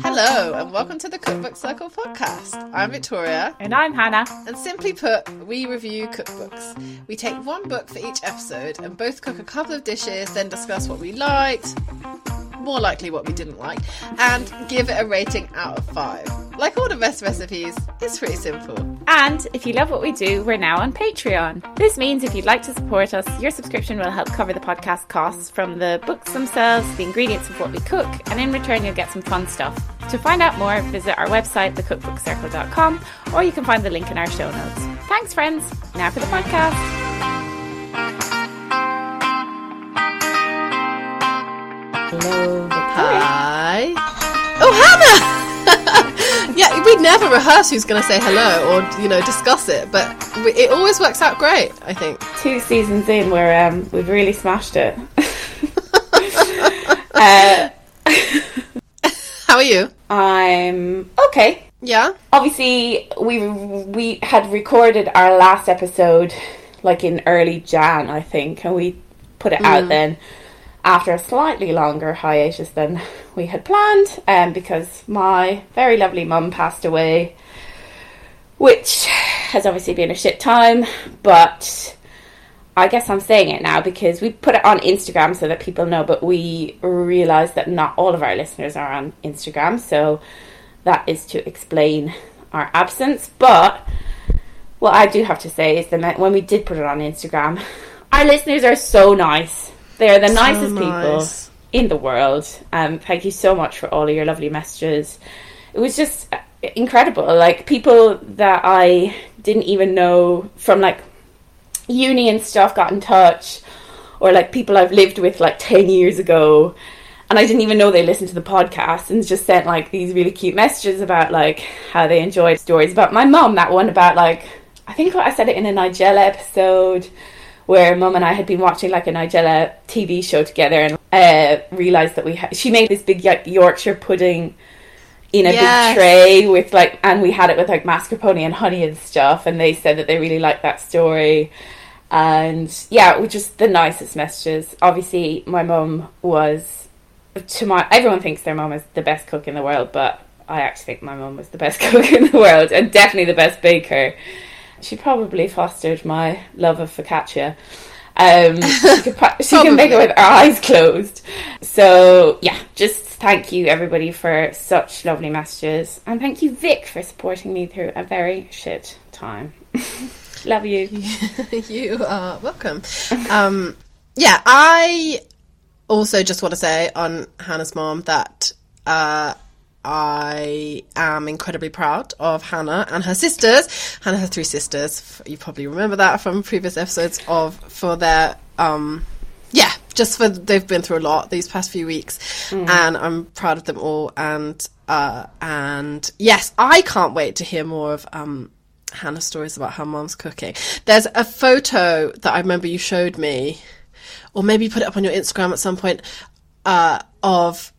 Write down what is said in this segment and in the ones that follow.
Hello, and welcome to the Cookbook Circle podcast. I'm Victoria. And I'm Hannah. And simply put, we review cookbooks. We take one book for each episode and both cook a couple of dishes, then discuss what we liked, more likely what we didn't like, and give it a rating out of five. Like all the best recipes, it's pretty simple. And if you love what we do, we're now on Patreon. This means if you'd like to support us, your subscription will help cover the podcast costs from the books themselves, the ingredients of what we cook, and in return, you'll get some fun stuff. To find out more, visit our website, thecookbookcircle.com, or you can find the link in our show notes. Thanks, friends. Now for the podcast. Hello, Hi. Oh, Hannah! yeah, we'd never rehearse who's going to say hello or, you know, discuss it, but we, it always works out great, I think. Two seasons in where um, we've really smashed it. uh, How are you? I'm okay. Yeah? Obviously, we we had recorded our last episode like in early Jan, I think, and we put it out then after a slightly longer hiatus than we had planned, um, because my very lovely mum passed away, which has obviously been a shit time, but I guess I'm saying it now because we put it on Instagram so that people know, but we realise that not all of our listeners are on Instagram, so that is to explain our absence. But what I do have to say is that when we did put it on Instagram, our listeners are so nice. They're the nicest nice. people in the world. Um, thank you so much for all of your lovely messages. It was just uh, incredible. Like people that I didn't even know from like uni and stuff got in touch, or like people I've lived with like 10 years ago. And I didn't even know they listened to the podcast and just sent like these really cute messages about like how they enjoyed stories about my mum. That one about like, I think I said it in a Nigella episode where mum and I had been watching like a Nigella TV show together and uh, realized that we ha- she made this big like, Yorkshire pudding in a Yes. big tray with like and we had it with like mascarpone and honey and stuff and they said that they really liked that story and yeah was just the nicest messages. Obviously my mum was to my everyone thinks their mum is the best cook in the world but I actually think my mum was the best cook in the world and definitely the best baker. She probably fostered my love of focaccia. Um, she could, she can make it with her eyes closed. So yeah, just thank you everybody for such lovely messages, and thank you Vic for supporting me through a very shit time. Love you. you are welcome. Um, yeah, I also just want to say on Hannah's mom that uh, I am incredibly proud of Hannah and her sisters. Hannah has three sisters. You probably remember that from previous episodes of for their um, yeah, just for they've been through a lot these past few weeks, and I'm proud of them all. And uh, and yes, I can't wait to hear more of um, Hannah's stories about her mom's cooking. There's a photo that I remember you showed me, or maybe you put it up on your Instagram at some point, uh, of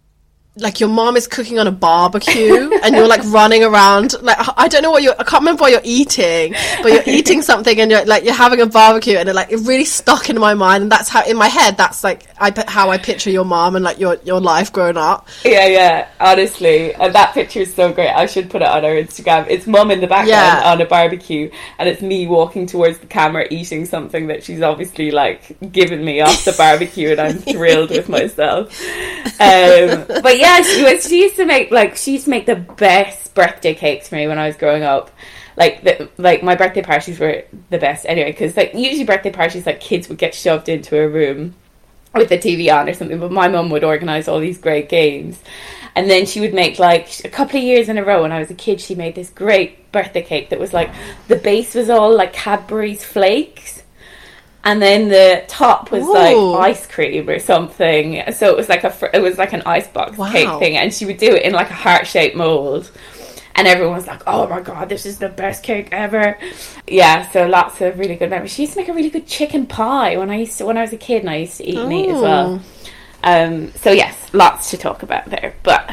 like your mom is cooking on a barbecue and you're like running around like I don't know what you're I can't remember what you're eating but you're eating something and you're like you're having a barbecue and it like it really stuck in my mind and that's how in my head that's like I how I picture your mom and like your your life growing up Yeah, yeah. Honestly, and that picture is so great. I should put it on our Instagram. It's mom in the background Yeah. on a barbecue, and it's me walking towards the camera eating something that she's obviously like given me off the barbecue, and I'm thrilled with myself. Um, but yeah, she, was, she used to make like she used to make the best birthday cakes for me when I was growing up. Like the, like my birthday parties were the best anyway because like usually birthday parties like kids would get shoved into a room with the TV on or something, but my mum would organise all these great games. And then she would make like a couple of years in a row when I was a kid, she made this great birthday cake that was like the base was all like Cadbury's flakes. And then the top was Ooh. like ice cream or something. So it was like a fr- it was like an icebox Wow. cake thing, and she would do it in like a heart shaped mold. And everyone was like, "Oh my god, this is the best cake ever!" Yeah, so lots of really good memories. She used to make a really good chicken pie when I used to when I was a kid, and I used to eat meat as well. Um, so yes, lots to talk about there. But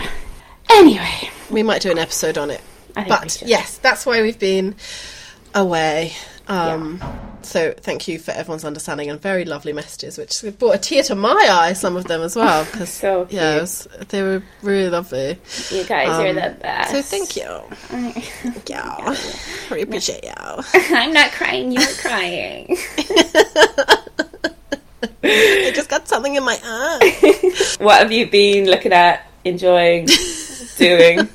anyway, we might do an episode on it I think but yes that's why we've been away um so thank you for everyone's understanding and very lovely messages which brought a tear to my eye some of them as well because So yeah was, they were really lovely you guys are Um, the best. so thank you thank you really appreciate you I'm not crying. You're crying. I just got something in my eye what have you been looking at, enjoying, doing?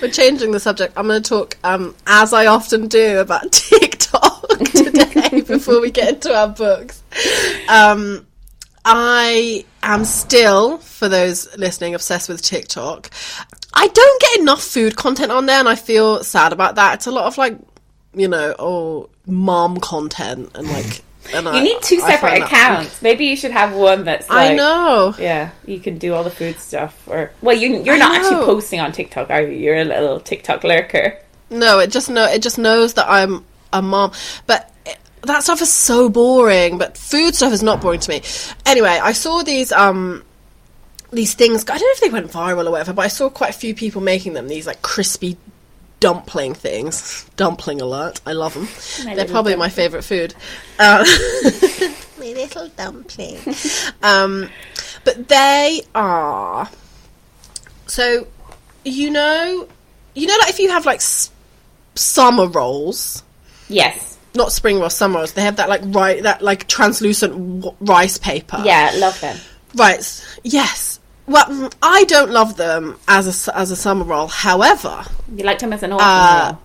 we're changing the subject I'm going to talk um as I often do about TikTok before we get into our books um I am still, for those listening, obsessed with TikTok. I don't get enough food content on there, and I feel sad about that. It's a lot of like, you know, oh, mom content, and like, and You need two separate accounts. Maybe you should have one that's like, I know. Yeah, you can do all the food stuff. Or well, you you're not actually posting on TikTok, are you? You're a little TikTok lurker. No, it just know it just knows that I'm a mom, but. That stuff is so boring, but food stuff is not boring to me. Anyway, I saw these um these things. I don't know if they went viral or whatever, but I saw quite a few people making them. These like crispy dumpling things. Dumpling alert! I love them. They're probably my favorite food. Uh, my little dumpling. um, but they are. So, you know, you know, like if you have like s- summer rolls Yes. Not spring rolls, summer rolls. They have that like right that like translucent w- rice paper. Yeah, love them. Right. Yes. Well, mm, I don't love them as a as a summer roll. However, You like them as an autumn Uh, roll.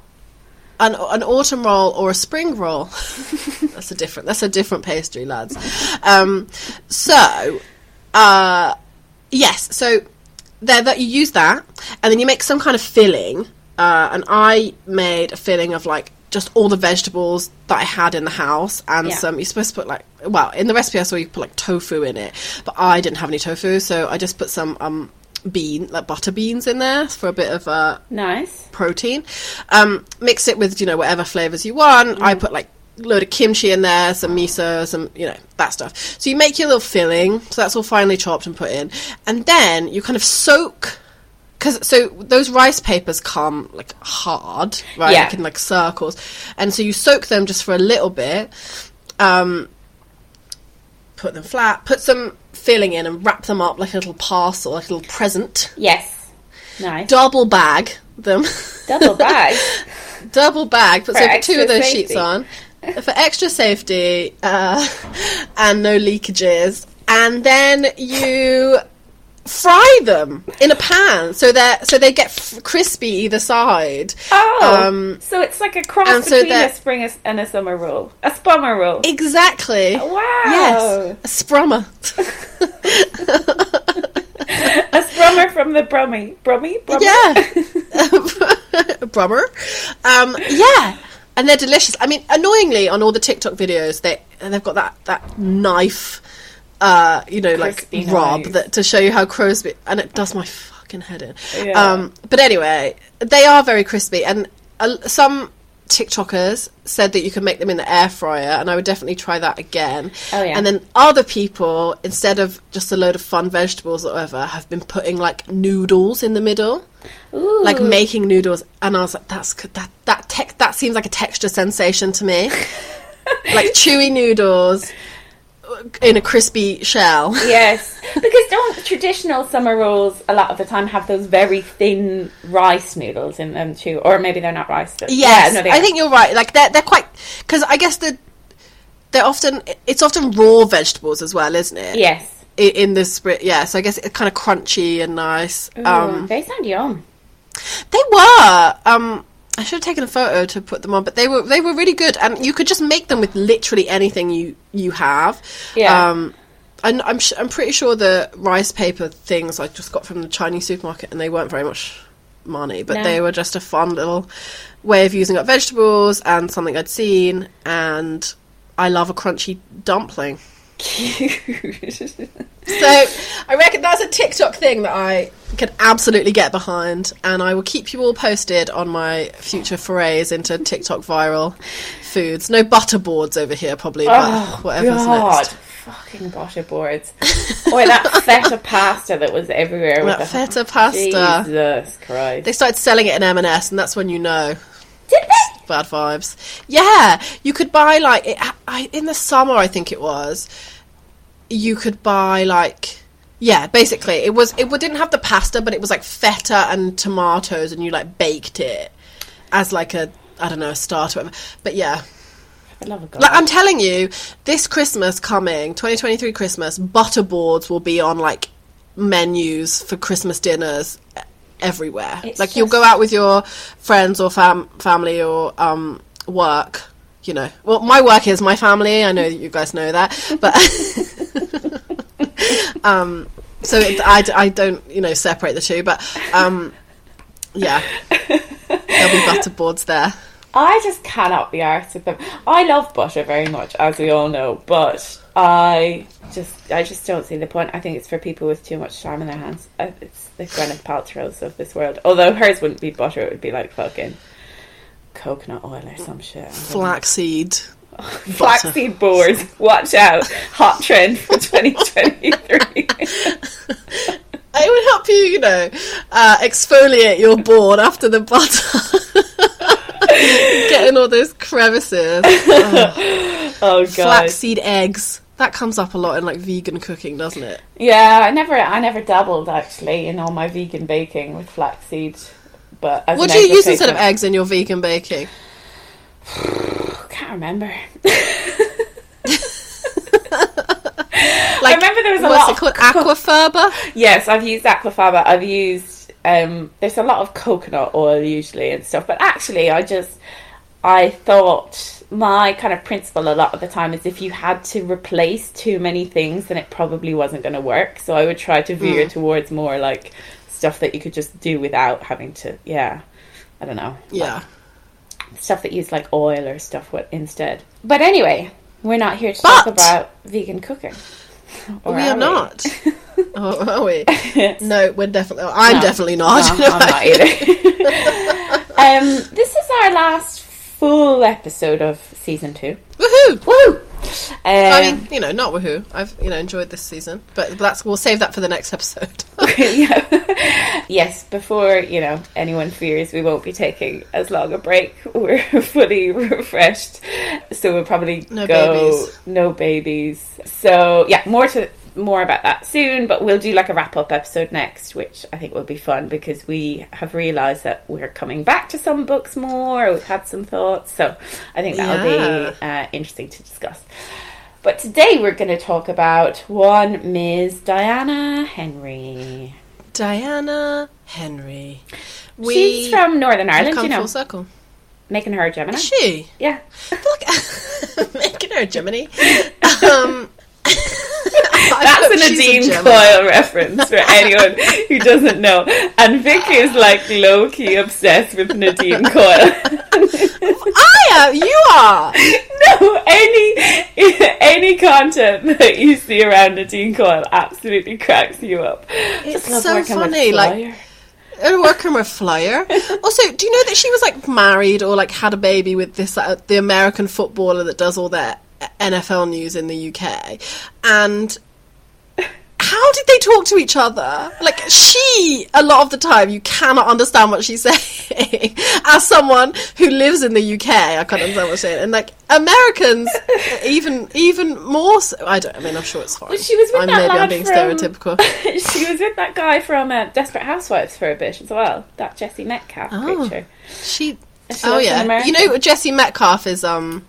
an an autumn roll or a spring roll. that's a different. That's a different pastry, lads. Um, so, uh, yes. So there, that you use that, and then you make some kind of filling. Uh, and I made a filling of like just all the vegetables that I had in the house, and Yeah. some. You're supposed to put like, well, in the recipe I saw you put like tofu in it, but I didn't have any tofu, so I just put some um bean like butter beans in there for a bit of uh Nice. protein. Um, mix it with you know whatever flavors you want. I put like a load of kimchi in there, some miso, some you know that stuff. So you make your little filling. So that's all finely chopped and put in, and then you kind of soak. Because so those rice papers come like hard, right? Yeah. Like in like circles, and so you soak them just for a little bit. Um, put them flat, put some filling in, and wrap them up like a little parcel, like a little present. Yes. Nice. Double bag them. Double bag. double bag, put so put two of those safety. sheets on for extra safety uh, and no leakages, and then you fry them in a pan so they so they get f- crispy either side. Oh, Um, so it's like a cross so between that- a spring and a summer roll. A spummer roll. Exactly. Wow. Yes, a sprummer. A sprummer from the Brummy. Brummy? Brummy? Yeah. Brummer. Um, yeah. And they're delicious. I mean, annoyingly, on all the TikTok videos, they and they've got that that knife, uh, you know, Crispy like knife. that to show you how crispy, and it does my fucking head in. Yeah. Um, but anyway, they are very crispy, and uh, some TikTokers said that you can make them in the air fryer, and I would definitely try that again. Oh, yeah. And then other people, instead of just a load of fun vegetables or whatever, have been putting like noodles in the middle, Ooh. like making noodles. And I was like, that's. That that tech that seems like a texture sensation to me, like chewy noodles in a crispy shell. Yes, because don't traditional summer rolls a lot of the time have those very thin rice noodles in them too, or maybe they're not rice. But Yes, yeah, no, they I are. think you're right. Like they're they're quite because I guess the they're often it's often raw vegetables as well, isn't it? yes. In the sprit, yeah. So I guess it's kind of crunchy and nice. Um, Um, they sound yum. they were. Um, I should have taken a photo to put them on, but they were they were really good, and you could just make them with literally anything you you have. Yeah. Um, and I'm sh- I'm pretty sure the rice paper things I just got from the Chinese supermarket, and they weren't very much money, but No. they were just a fun little way of using up vegetables and something I'd seen. And I love a crunchy dumpling. So I reckon that's a TikTok thing that I can absolutely get behind, and I will keep you all posted on my future forays into TikTok viral foods. No butter boards over here, probably, but Oh, whatever's God. next. Fucking butter boards. or that feta pasta that was everywhere. with That the- feta pasta. Jesus Christ. They started selling it in M&S, and that's when you know Did they? Bad vibes. Yeah, you could buy like it, I, in the summer, I think it was. You could buy like yeah, basically it was it didn't have the pasta, but it was like feta and tomatoes, and you like baked it as like a I don't know a starter. Whatever. But yeah, I love a like I'm telling you, this Christmas coming, 2023 Christmas, butter boards will be on like menus for Christmas dinners everywhere. It's like you'll go out with your friends or fam- family or um, work. You know, well, my work is my family. I know you guys know that, but um, so it, I, I don't you know separate the two, but um, yeah, there'll be butter boards there. I just cannot be arsed with them. I love butter very much, as we all know, but I just I just don't see the point. I think it's for people with too much time in their hands. It's the Gwyneth Paltrow's of this world. Although hers wouldn't be butter, it would be like fucking coconut oil or some shit. I don't know. Flaxseed. Flaxseed boards. Watch out. Hot trend for 2023. It would help you, you know, uh, exfoliate your board after the butter. Getting all those crevices. oh, God. Flaxseed eggs. That comes up a lot in like vegan cooking, doesn't it? Yeah, I never, I never dabbled actually in all my vegan baking with flaxseed. But as What do you use instead of eggs in your vegan baking? Can't remember. Like, remember there was a what's lot it called? Aquafaba? yes, I've used aquafaba. I've used. Um, there's a lot of coconut oil usually and stuff, but actually, I just I thought my kind of principle a lot of the time is if you had to replace too many things, then it probably wasn't going to work. So I would try to veer Mm. towards more like stuff that you could just do without having to. Yeah, I don't know. Yeah. stuff that use like oil or stuff what instead. But anyway, we're not here to talk about vegan cooking. Or we are we? not. oh, are we? No, we're definitely. I'm No. definitely not. No, I'm not either. um, this is our last full episode of season two. Woohoo! Woo! Um, I mean, you know, not woohoo. I've you know enjoyed this season, but that's we'll save that for the next episode. yeah. yes, before you know anyone fears, we won't be taking as long a break. We're fully refreshed, so we'll probably No go babies. no babies. So yeah, more to more about that soon. But we'll do like a wrap up episode next, which I think will be fun because we have realised that we're coming back to some books more. We've had some thoughts, so I think that'll Yeah. be uh, interesting to discuss. But today we're going to talk about one Ms. Diana Henry. Diana Henry. We She's from Northern Ireland, come you know, full circle. making her a Gemini. Is she? Yeah. Look, making her a Gemini. Um, That's a Nadine. Coyle reference for anyone who doesn't know. And Vicky is like low key obsessed with Nadine Coyle. I am. You are. no, any any content that you see around Nadine Coyle absolutely cracks you up. It's so funny, like- a worker with flyer. Also, do you know that she was like married or like had a baby with this uh, the American footballer that does all their NFL news in the UK, and how did they talk to each other? Like she, a lot of the time, you cannot understand what she's saying. As someone who lives in the UK, I can't understand what she's saying, and like Americans, even even more. So, I don't. I mean, I'm sure it's fine. Well, she was with I'm, that maybe lad I'm being from- stereotypical. she was with that guy from uh, Desperate Housewives for a bit as well. That Jesse Metcalfe Oh. creature. She. She oh yeah. You know, Jesse Metcalfe is um.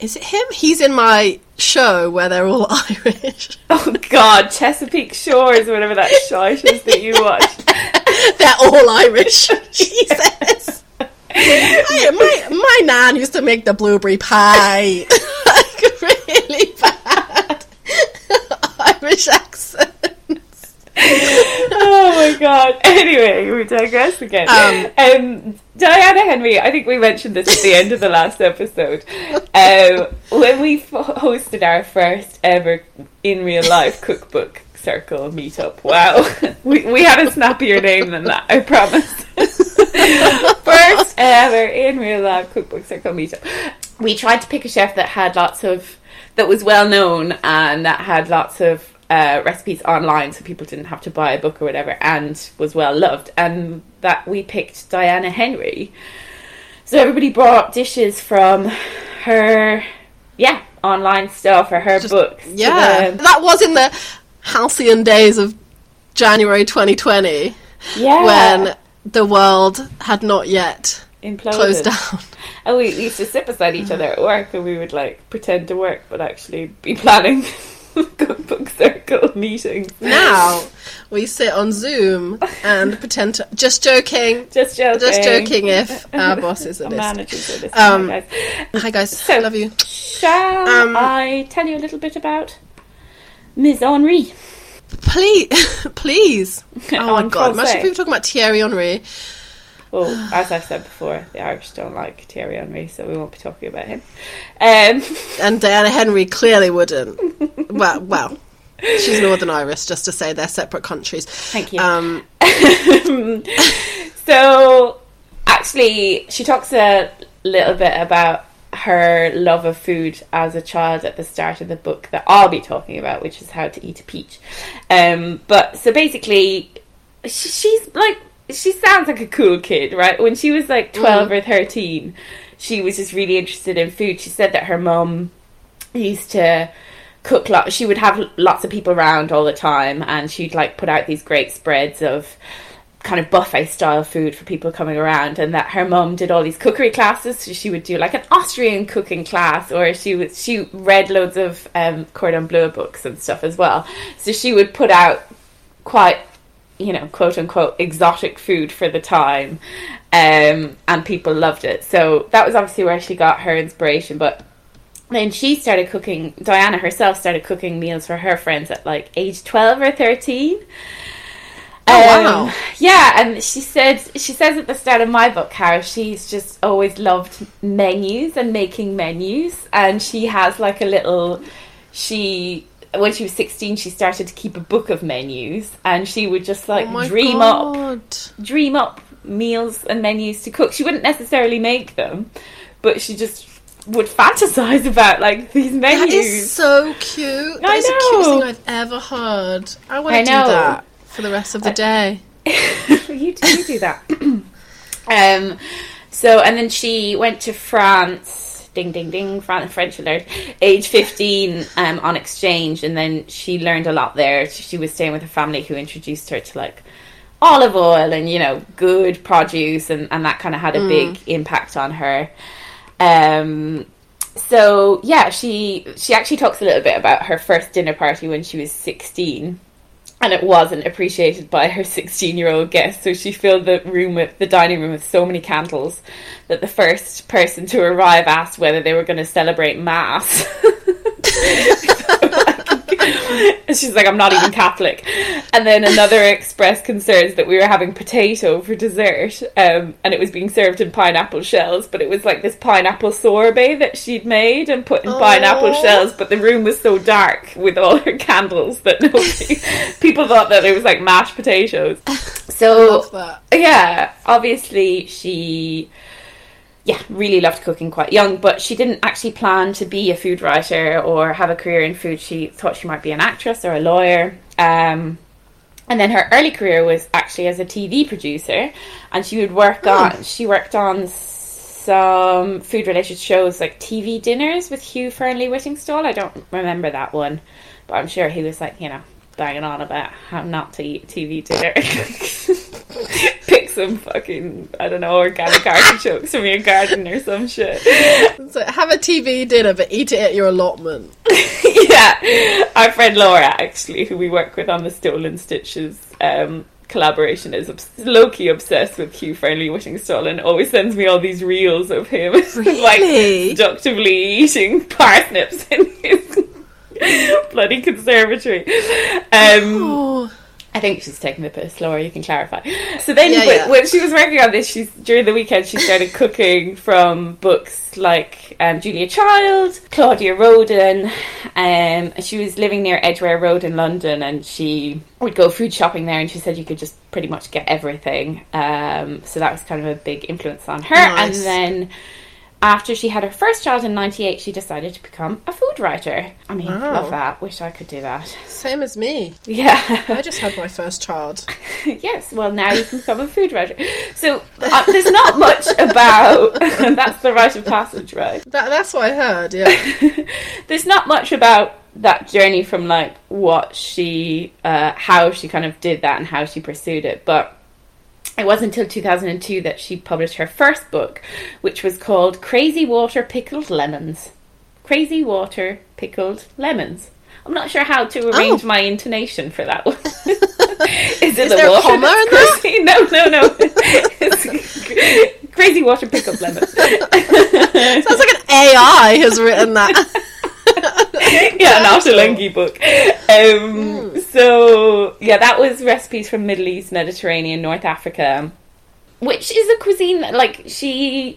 Is it him? He's in my show where they're all Irish. Oh God, Chesapeake Shores, whatever that shite is that you watch. They're all Irish. Jesus. Hey, my my nan used to make the blueberry pie. like really bad Irish accent. Oh my god. Anyway, we digress again. Um, Um, Diana Henry, I think we mentioned this at the end of the last episode. Um, when we f- hosted our first ever in real life cookbook circle meetup. Wow. we, we had a snappier name than that, I promise. first ever in real life cookbook circle meetup. We tried to pick a chef that had lots of, that was well known and that had lots of uh, recipes online so people didn't have to buy a book or whatever and was well loved. And that we picked Diana Henry. So everybody brought dishes from her, yeah, online stuff or her books. Yeah, the- that was in the halcyon days of January 2020 yeah. when the world had not yet imploded. closed down. And we used to sit beside each other at work and we would like pretend to work but actually be planning cookbook circle meetings. Now we sit on Zoom and pretend to. Just joking. Just joking. Just joking if our bosses are listening. managers are listening, Um, guys. Hi guys, So- love you. Shall um, I tell you a little bit about Ms. Henry? Please, please. Oh my god! Imagine if talking about Thierry Henry. Well, as I've said before, the Irish don't like Thierry Henry, so we won't be talking about him. Um, And Diana Henry clearly wouldn't. well, well, she's Northern Irish, just to say they're separate countries. Thank you. Um, so, actually, she talks a little bit about her love of food as a child at the start of the book that I'll be talking about, which is how to eat a peach. Um, but so basically, she, she's like she sounds like a cool kid, right? When she was like twelve or thirteen, she was just really interested in food. She said that her mum used to cook lot she would have lots of people around all the time and she'd like put out these great spreads of kind of buffet style food for people coming around and that her mum did all these cookery classes so she would do like an Austrian cooking class or she was she read loads of um cordon bleu books and stuff as well so she would put out quite you know quote unquote exotic food for the time. Um and people loved it. So that was obviously where she got her inspiration. But then she started cooking diana herself started cooking meals for her friends at like age 12 or 13 Oh, Um, wow. yeah and she said she says at the start of my book how she's just always loved menus and making menus. And she has like a little she when she was 16 she started to keep a book of menus and she would just like oh dream up dream up meals and menus to cook. She wouldn't necessarily make them, but she just would fantasize about like these menus. That is so cute. That I is the cutest know. thing I've ever heard. I want to do that for the rest of the day. you, do, you do that. um, so and then she went to France. Ding ding ding! French alert. Age fifteen, um, on exchange, and then she learned a lot there. She was staying with a family who introduced her to like olive oil and you know good produce, and and that kind of had a big impact on her. Um, so yeah, she she actually talks a little bit about her first dinner party when she was sixteen, and it wasn't appreciated by her sixteen-year-old guest. So she filled the room with the dining room with so many candles that the first person to arrive asked whether they were going to celebrate mass. and she's like, I'm not even Catholic. And then another expressed concerns that we were having potato for dessert, um, and it was being served in pineapple shells, but it was like this pineapple sorbet that she'd made and put in pineapple shells. But the room was so dark with all her candles that nobody, people thought that it was like mashed potatoes. So Love that. yeah, obviously she yeah, really loved cooking quite young, but she didn't actually plan to be a food writer or have a career in food. She thought she might be an actress or a lawyer. Um, and then her early career was actually as a TV producer, and she would work on. She worked on some food related shows like TV dinners with Hugh Fearnley Whittingstall. I don't remember that one, but I'm sure he was like you know banging on about how not to eat TV dinner. Pick some fucking I don't know organic artichokes from your garden or some shit. So have a TV dinner, but eat it at your allotment. yeah, our friend Laura, actually, who we work with on the Stolen Stitches um, collaboration, is obs- low key obsessed with Hugh Fearnley Whittingstall always sends me all these reels of him like Really? seductively eating parsnips in his bloody conservatory. Um, Oh, I think she's taking the piss, Laura. You can clarify. So then, Yeah, but yeah. when she was working on this, she's during the weekend she started cooking from books like um, Julia Child, Claudia Roden. Um, and she was living near Edgware Road in London, and she would go food shopping there. And she said you could just pretty much get everything. Um, so that was kind of a big influence on her. Nice. And then. After she had her first child in '98, she decided to become a food writer. I mean, Wow. love that. Wish I could do that. same as me. Yeah. I just had my first child. yes, well, now you can become a food writer. So uh, there's not much about that's the rite of passage, right? That, that's what I heard. Yeah. There's not much about that journey from like what she, uh, how she kind of did that and how she pursued it, but. It wasn't until 2002 that she published her first book, which was called Crazy Water Pickled Lemons. Crazy Water Pickled Lemons. I'm not sure how to arrange Oh. my intonation for that one. Is it Is the water comma in that? crazy? No, no, no. It's crazy water pickled lemons. Sounds like an AI has written that. yeah, an Ottolenghi book. Um, So yeah, that was recipes from Middle East, Mediterranean, North Africa, which is a cuisine that, like she.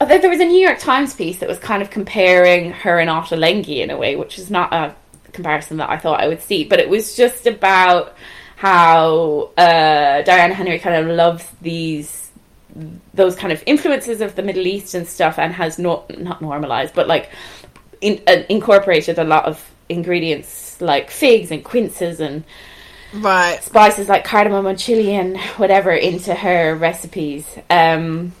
Although there was a New York Times piece that was kind of comparing her and Ottolenghi in a way, which is not a comparison that I thought I would see, but it was just about how uh, Diana Henry kind of loves these those kind of influences of the Middle East and stuff, and has not not normalized, but like in, uh, incorporated a lot of ingredients like figs and quinces and right. spices like cardamom and chili and whatever into her recipes. Um,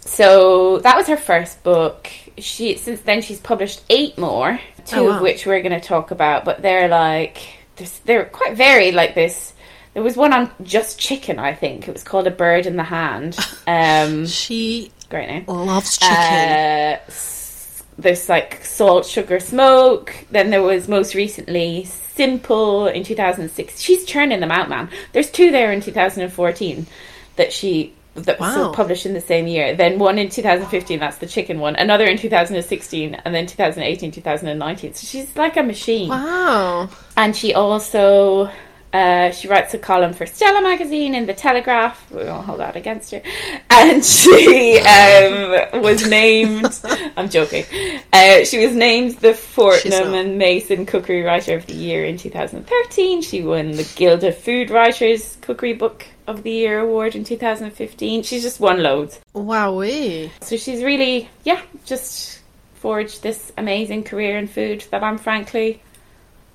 so that was her first book. She since then she's published eight more, two Oh, wow. of which we're going to talk about. But they're like they're quite varied. Like this, there was one on just chicken. I think it was called a bird in the hand. Um, She great name. loves chicken. Uh, there's like salt, sugar, smoke. Then there was most recently simple in 2006. She's churning them out, man. There's two there in 2014 that she that was Wow. published in the same year. Then one in 2015. That's the chicken one. Another in 2016, and then 2018, 2019. So she's like a machine wow. and she also uh, she writes a column for Stella magazine in the Telegraph. We won't hold that against her. And she um, was named. I'm joking. Uh, she was named the Fortnum and Mason Cookery Writer of the Year in 2013. She won the Guild of Food Writers Cookery Book of the Year award in 2015. She's just won loads. Wowee. So she's really, yeah, just forged this amazing career in food that I'm frankly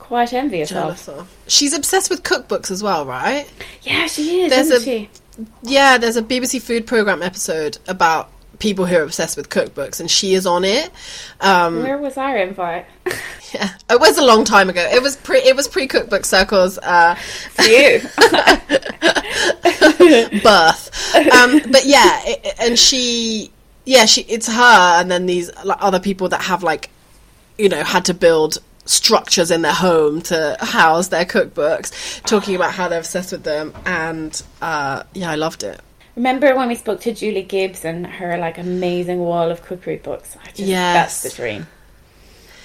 quite envious of. Jealous of. She's obsessed with cookbooks as well, right? Yeah, she is, There's isn't a- she? Yeah, there's a BBC Food Programme episode about people who are obsessed with cookbooks, and she is on it. Um, Where was our invite? yeah, it was a long time ago. It was pre. It was pre cookbook circles. Uh, For you. birth. Um, but yeah, it, and she, yeah, she, it's her, and then these like, other people that have like, you know, had to build structures in their home to house their cookbooks, talking about how they're obsessed with them, and uh, yeah, I loved it. Remember when we spoke to Julie Gibbs and her like amazing wall of cookery books? I just, Yes. That's the dream.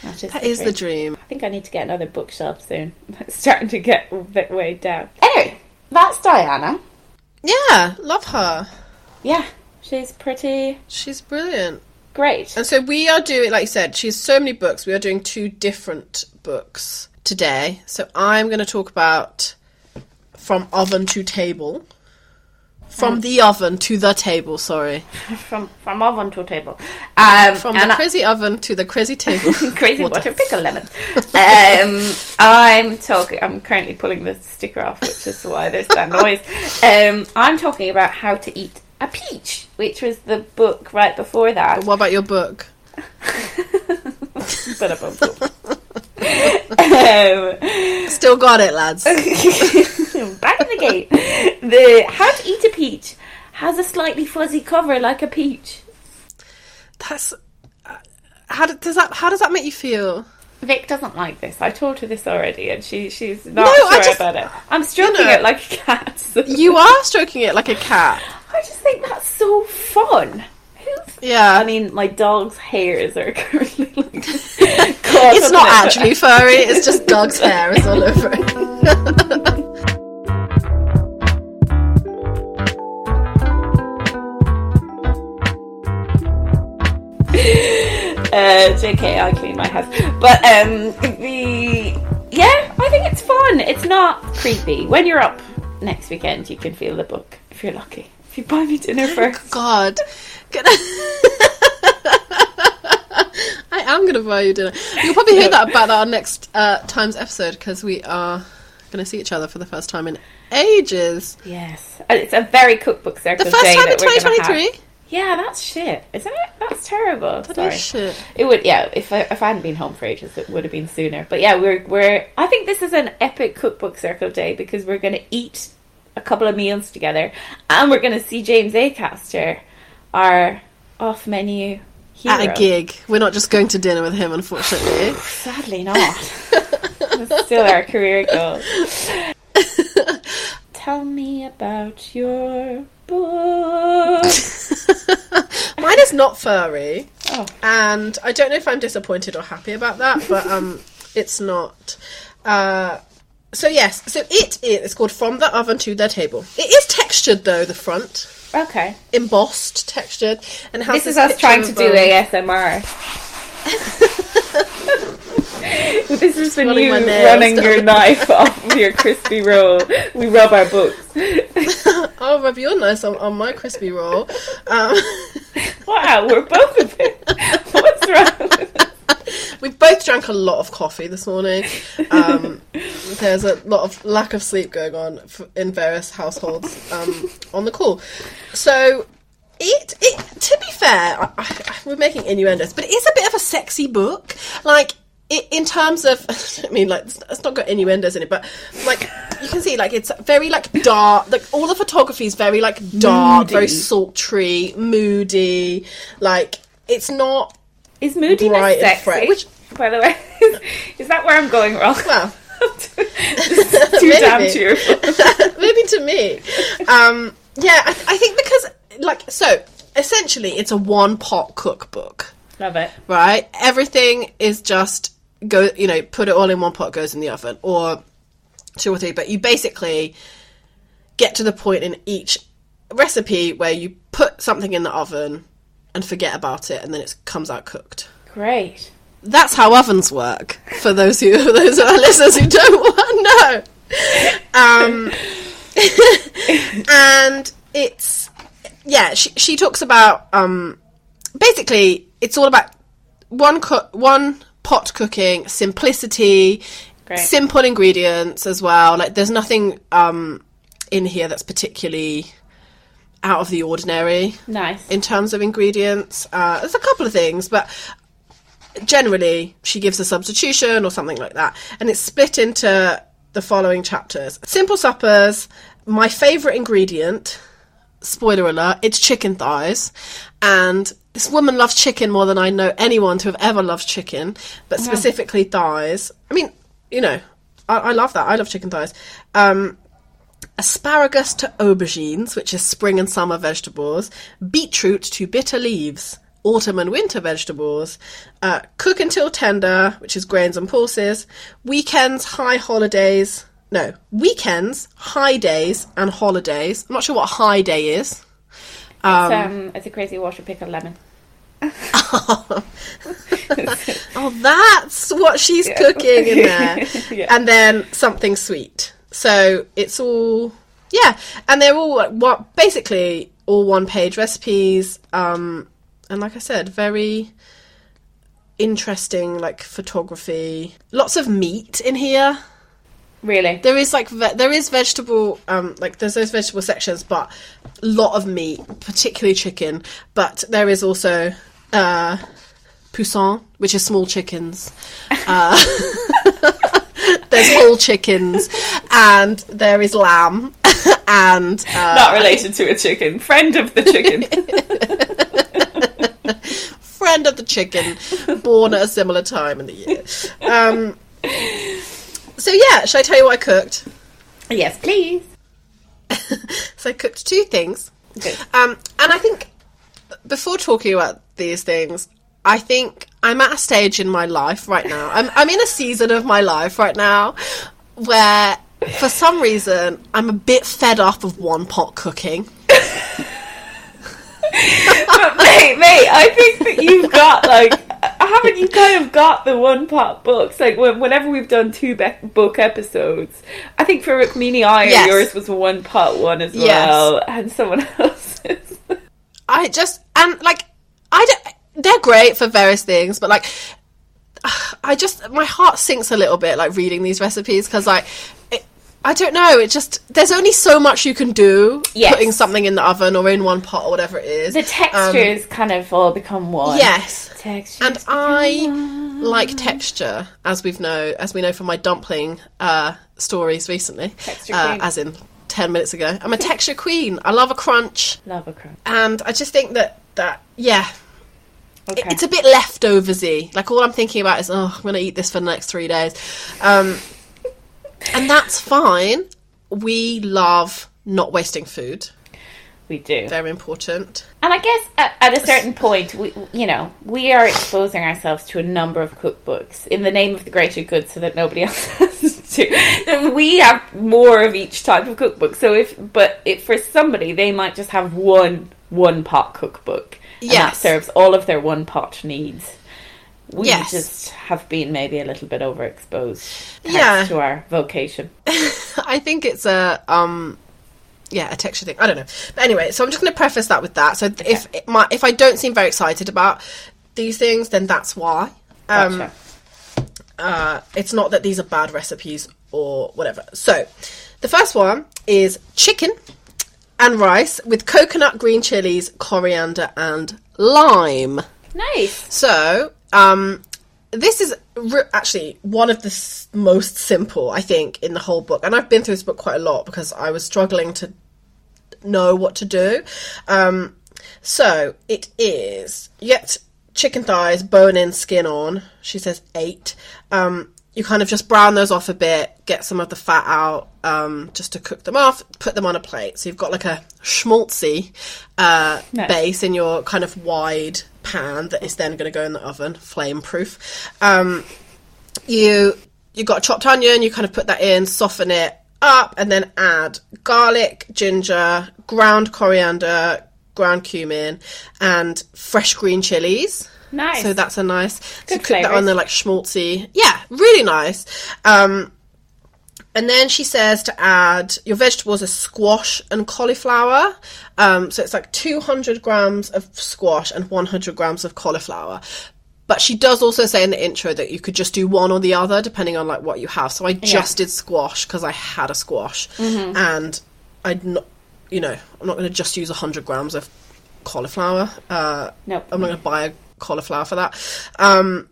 That is That the is the dream. dream. I think I need to get another bookshelf soon. It's starting to get a bit weighed down. Anyway, that's Diana. Yeah, love her. Yeah, she's pretty She's brilliant. Great. And so we are doing, like you said, she has so many books. We are doing two different books today. So I'm going to talk about From Oven to Table. From the oven to the table, sorry. From from oven to table. Um, From the I- crazy oven to the crazy table. crazy What water pickle lemon. um, I'm talking. I'm currently pulling the sticker off, which is why there's that noise. Um, I'm talking about how to eat a peach, which was the book right before that. What about your book? But um, Still got it, lads. back in the gate. The How to Eat a Peach has a slightly fuzzy cover like a peach. That's uh, how does that how does that make you feel? Vic doesn't like this. I told her this already, and she she's not No, I sure just- about it. I'm stroking know- it like a cat. You are stroking it like a cat. I just think that's so fun. Yeah. I mean, my dog's hairs are currently like. It's not actually furry, it's just dog's hair is all over it. Uh, JK, I clean my house. But um, the yeah, I think it's fun. It's not creepy. When you're up next weekend, you can feel the book if you're lucky. If you buy me dinner first. God. Can I... I am going to buy you dinner. You'll probably hear that about our next uh, times episode because we are going to see each other for the first time in ages. Yes, And it's a very cookbook circle. The first day time in that we're gonna have. 2023? Yeah, that's shit, isn't it? That's terrible. That Sorry. is shit. It would, yeah. If I, if I hadn't been home for ages, it would have been sooner. But yeah, we're we're. I think this is an epic cookbook circle day because we're going to eat a couple of meals together, and we're going to see James Acaster, our off menu hero. At a gig. We're not just going to dinner with him, unfortunately. Sadly, not. That's still our career goal. Tell me about your book. Mine is not furry. Oh. and I don't know if I'm disappointed or happy about that, but um, it's not. Uh, so yes, so it is called From the Oven to the Table. It is textured though, the front Okay. embossed, textured, and has This is us trying to of, do um, ASMR. this is the Running new running your knife off of your crispy roll. We rub our books. Oh, rub your nice on, on my crispy roll. Um, Wow, we're both a bit. What's wrong? Both drank a lot of coffee this morning. Um, there's a lot of lack of sleep going on in various households um, on the call. So it, it to be fair, I, I, we're making innuendos, but it is a bit of a sexy book. Like it, in terms of, I mean, like it's, not got innuendos in it, but like you can see, like it's very like dark. Like all the photography is very like dark, very sultry, moody. Like it's not Is moodiness sexy? fresh. Which- by the way, is, is that where I'm going wrong? well. Too damn Maybe. cheerful. maybe to me. Um, yeah, I, I think because like so essentially it's a one pot cookbook, Love it. right? Everything is just go, you know, put it all in one pot, goes in the oven, or two or three. But you basically get to the point in each recipe where you put something in the oven and forget about it, and then it comes out cooked. Great. That's how ovens work. For those who those of our listeners who don't want to know, um, and it's yeah. She she talks about um, basically it's all about one cook one pot cooking simplicity, Great. simple ingredients as well. Like there's nothing um in here that's particularly out of the ordinary Nice. in terms of ingredients. Uh, there's a couple of things, but generally she gives a substitution or something like that. And it's split into the following chapters Simple suppers, my favourite ingredient. Spoiler alert, it's chicken thighs. And this woman loves chicken more than I know anyone to have ever loved chicken, but specifically thighs. I mean, you know, I, I love that. I love chicken thighs. Um, asparagus to aubergines, which is spring and summer vegetables, beetroot to bitter leaves, autumn and winter vegetables, uh, cook until tender, which is grains and pulses, weekends, high holidays, no, weekends, high days, and holidays. I'm not sure what high day is. it's, um, it's a crazy water pickled lemon. Oh, that's what she's cooking in there. Yeah. And then something sweet. So it's all, yeah. And they're all what, basically all one page recipes. Um, and like I said, very interesting, like photography. Lots of meat in here. Really? There is like ve- there is vegetable um like there's those vegetable sections, but a lot of meat, particularly chicken. But there is also uh poussin, which is small chickens. Uh, there's whole chickens, and there is lamb, and uh, Not related to a chicken. Friend of the chicken. friend of the chicken, born at a similar time in the year. Um, so yeah, should I tell you what I cooked? yes, please. So I cooked two things. Good. Um, and I think before talking about these things, I think I'm at a stage in my life right now. I'm, I'm in a season of my life right now where, for some reason, I'm a bit fed up of one pot cooking. But mate, mate, I think that you've got like, haven't you kind of got the one pot books? Like when, whenever we've done two be- book episodes, I think for Rukmini Iyer, Yes. yours was one pot one as Yes. well, and someone else's. I just and like I don't, they're great for various things, but like I just my heart sinks a little bit like reading these recipes because like it, I don't know. It just there's only so much you can do Yes. putting something in the oven or in one pot or whatever it is. the textures kind of all become one. yes, Textures. and I like texture as we've know as we know from my dumpling uh, stories recently, Texture uh, as in ten minutes ago. I'm a texture queen. I love a crunch, love a crunch. and I just think that that yeah. Okay. It's a bit leftoversy. Like all I'm thinking about is, oh, I'm going to eat this for the next three days, um, and that's fine. We love not wasting food. we do. Very important. And I guess at, at a certain point, we, you know, we are exposing ourselves to a number of cookbooks in the name of the greater good, so that nobody else has to. We have more of each type of cookbook. So if, but if for somebody, they might just have one one pot cookbook, and that serves all of their one pot needs. We Yes. just have been maybe a little bit overexposed, Yeah. to our vocation. I think it's a um yeah, a texture thing. I don't know. But anyway, so I'm just going to preface that with that. So if it my, if I don't seem very excited about these things, then that's why. Um, Gotcha. uh, it's not that these are bad recipes or whatever. So, the first one is chicken and rice with coconut, green chilies, coriander, and lime. nice. So, um, this is re- actually one of the s- most simple, I think, in the whole book. And I've been through this book quite a lot because I was struggling to know what to do. Um, so it is you get chicken thighs, bone in, skin on. She says eight. Um, you kind of just brown those off a bit, get some of the fat out, um, just to cook them off, put them on a plate. So you've got like a schmaltzy uh, Nice. base in your kind of wide pan that is then going to go in the oven, flame proof. Um, you you got a chopped onion, you kind of put that in, soften it up, and then add garlic, ginger, ground coriander, ground cumin, and fresh green chilies. Nice. So that's a nice. so Good cook that on the like schmaltzy. Yeah, really nice. Um, and then she says to add your vegetables are squash and cauliflower. Um, so it's like 200 grams of squash and 100 grams of cauliflower. But she does also say in the intro that you could just do one or the other depending on like what you have. So I just did squash because I had a squash, and I'd not, you know, I'm not going to just use 100 grams of cauliflower. Uh, Nope. I'm not going to buy a cauliflower for that. Um,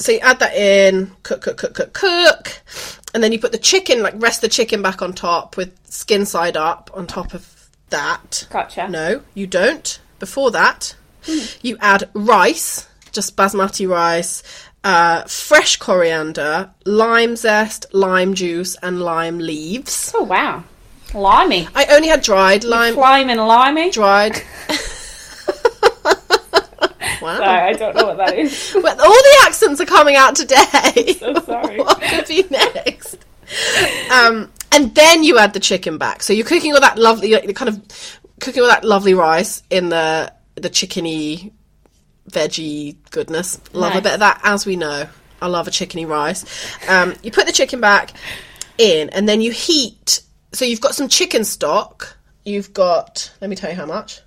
so you add that in, cook, cook, cook, cook, cook, and then you put the chicken, like rest the chicken back on top with skin side up on top of that. Gotcha. No, you don't. Before that, you add rice, just basmati rice, uh, fresh coriander, lime zest, lime juice, and lime leaves. Oh wow, limey, I only had dried lime. slime and limey. dried. Wow. I don't know what that is. Well, all the accents are coming out today. So sorry. what could be next? Um, and then you add the chicken back. So you're cooking all that lovely, like, kind of cooking all that lovely rice in the the chickeny veggie goodness. Love a bit of that, as we know. I love a chickeny rice. Um, you put the chicken back in, and then you heat. So you've got some chicken stock. You've got, let me tell you how much.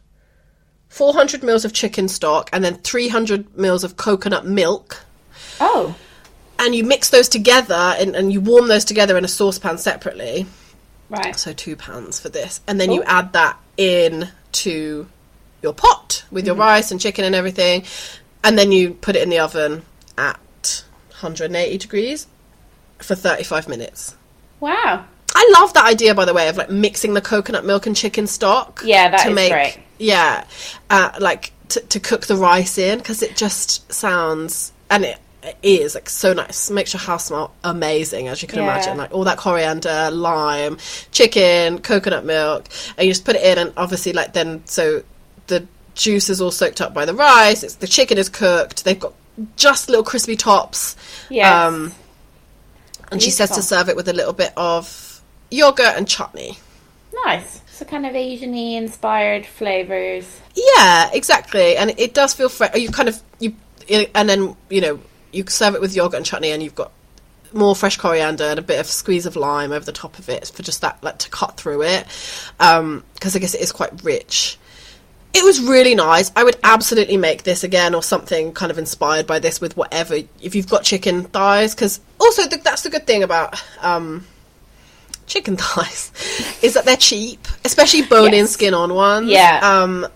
400 mils of chicken stock, and then 300 mils of coconut milk Oh, and you mix those together and, and you warm those together in a saucepan separately. right. So two pans for this, and then you Oh. add that in to your pot with your mm-hmm. rice and chicken and everything, and then you put it in the oven at 180 degrees for 35 minutes. Wow. I love that idea, by the way, of like mixing the coconut milk and chicken stock. Yeah, that to is make, great. Yeah, uh, like to, to cook the rice in because it just sounds and it, is like so nice. Makes your house smell amazing, as you can Yeah. imagine. Like all that coriander, lime, chicken, coconut milk, and you just put it in, and obviously, like then so the juice is all soaked up by the rice. It's the chicken is cooked. They've got just little crispy tops. Yes. Um, and she says to serve it with a little bit of yogurt and chutney. nice. So kind of Asian-y inspired flavors. Yeah, exactly. And it does feel fresh. You kind of you, and then you know you serve it with yogurt and chutney, and you've got more fresh coriander and a bit of squeeze of lime over the top of it for just that like to cut through it. Because I guess it is quite rich. It was really nice. I would absolutely make this again or something kind of inspired by this with whatever. If you've got chicken thighs, because also the, that's the good thing about um, chicken thighs is that they're cheap, especially bone-in, Yes. skin-on ones. Yeah. Um,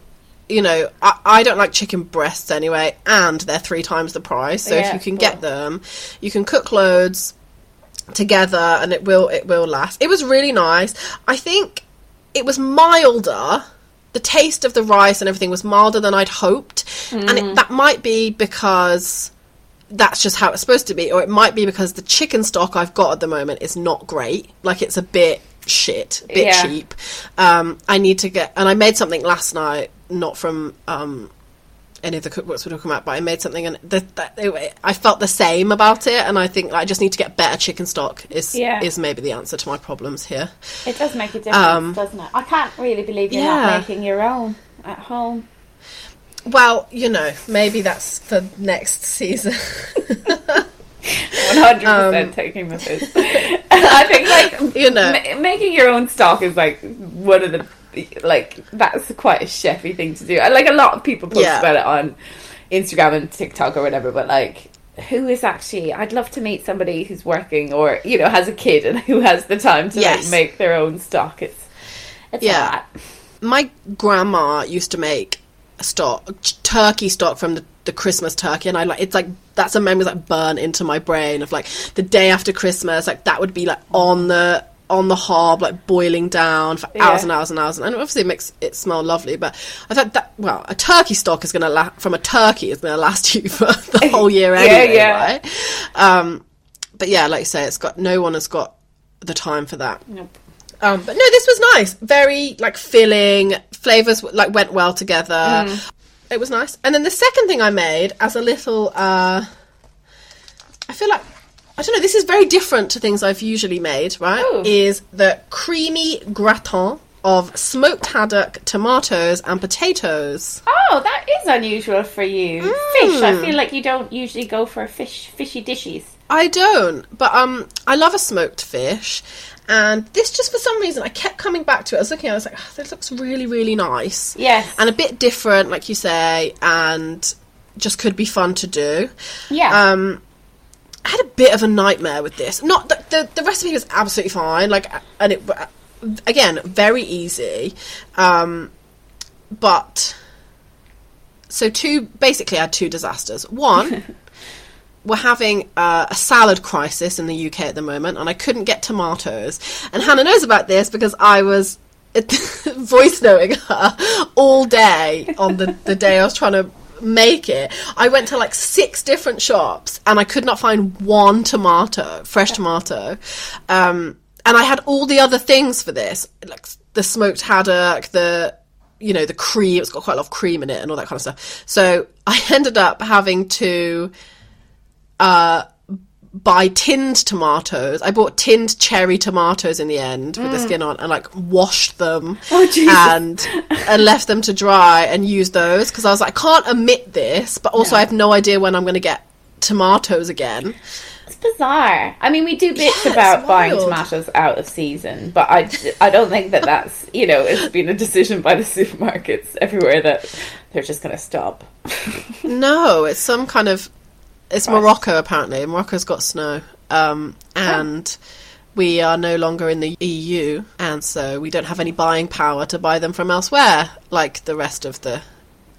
you know, I, I don't like chicken breasts anyway, and they're three times the price. So Yeah, if you can well. get them, you can cook loads together, and it will it will last. It was really nice. I think it was milder. The taste of the rice and everything was milder than I'd hoped, and Mm. it, that might be because that's just how it's supposed to be, or it might be because the chicken stock I've got at the moment is not great. Like it's a bit shit, a bit Yeah. cheap. Um, I need to get, and I made something last night, not from um, any of the cookbooks we're talking about, but I made something, and the, that, it, I felt the same about it, and I think I just need to get better chicken stock. Is Yeah. is maybe the answer to my problems here. It does make a difference, Um, doesn't it? I can't really believe you're yeah. not making your own at home. Well, you know, maybe that's for next season. One hundred percent taking with this. I think like Um, You know. ma- making your own stock is like one of the like that's quite a chefy thing to do. And like a lot of people post Yeah. about it on Instagram and TikTok or whatever, but like who is actually I'd love to meet somebody who's working or you know has a kid and who has the time to Yes. like make their own stock. It's it's Yeah. my grandma used to make stock turkey stock from the, the christmas turkey and i like it's like that's a memory like burn into my brain of like the day after christmas like that would be like on the on the hob like boiling down for hours and hours and hours and obviously it makes it smell lovely but i thought that well a turkey stock is gonna last from a turkey is gonna last you for the whole year Yeah, anyway yeah. right um but yeah like you say it's got no one has got the time for that Nope. Um, but no, this was nice. Very like filling. Flavors like went well together. Mm. It was nice. And then the second thing I made as a little, uh, I feel like I don't know. This is very different to things I've usually made. Right? Ooh. Is the creamy gratin of smoked haddock, tomatoes, and potatoes. Oh, that is unusual for you. Fish. I feel like you don't usually go for fish fishy dishes. I don't, but um, I love a smoked fish, and this just for some reason I kept coming back to it. I was looking, I was like, oh, this looks really, really nice, Yes. and a bit different, like you say, and just could be fun to do. Yeah. Um, I had a bit of a nightmare with this. Not the the, the recipe was absolutely fine, like, and it again very easy, um, but so two basically I had two disasters. One. we're having a salad crisis in the UK at the moment, and I couldn't get tomatoes. And Hannah knows about this because I was voice noting her all day on the, the day I was trying to make it. I went to like six different shops and I could not find one tomato, fresh tomato. Um, and I had all the other things for this, like the smoked haddock, the you know, the cream. It's got quite a lot of cream in it and all that kind of stuff. So I ended up having to uh, buy tinned tomatoes. I bought tinned cherry tomatoes in the end with the skin on, and like washed them and and left them to dry and used those because I was like, I can't omit this, but also I have no idea when I'm going to get tomatoes again. It's bizarre. I mean, we do bitch Yeah, about buying tomatoes out of season, but I, I don't think that that's, you know, it's been a decision by the supermarkets everywhere that they're just going to stop. No, it's some kind of. It's Morocco apparently. Morocco's got snow, um, and we are no longer in the EU, and so we don't have any buying power to buy them from elsewhere, like the rest of the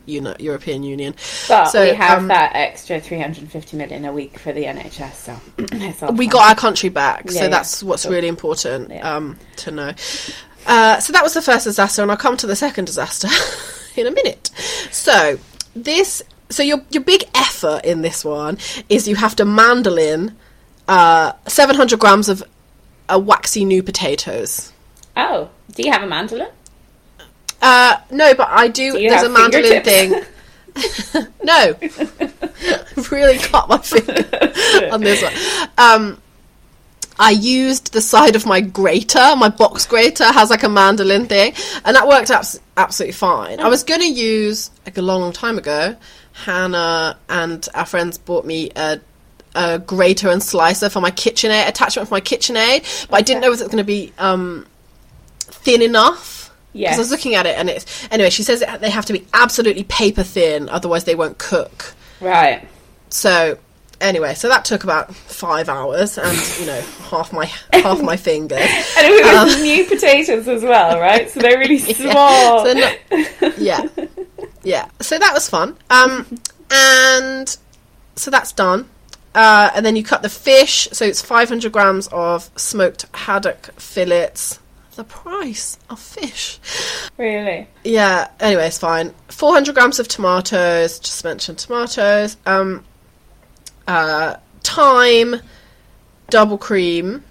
Uni- European Union. But So, we have um, that extra 350 million a week for the NHS, so we got our country back, Yeah, so yeah. that's what's Cool. really important Yeah. um, to know. Uh, so that was the first disaster, and I'll come to the second disaster in a minute. So this, so your your big effort in this one is you have to mandolin uh, 700 grams of uh, waxy new potatoes. Oh, do you have a mandolin? Uh, no, but I do. Do there's a mandolin thing. no, I've really cut my finger on this one. Um, I used the side of my grater. My box grater has like a mandolin thing, and that worked abs- absolutely fine. I was going to use like a long, long time ago. Hannah and our friends bought me a. A grater and slicer for my KitchenAid attachment for my KitchenAid, but I didn't know if it was going to be um, thin enough. Yes. Because I was looking at it, and it's anyway. She says they have to be absolutely paper thin, otherwise they won't cook. Right. So anyway, so that took about five hours, and you know, half my half my fingers. And it was new potatoes as well, right? So they're really small. So no- yeah, yeah. So that was fun. Um, and so that's done. Uh, and then you cut the fish. So it's 500 grams of smoked haddock fillets. The price of fish. really? Yeah, anyway, it's fine. 400 grams of tomatoes, just mentioned tomatoes. Um, uh, thyme, double cream,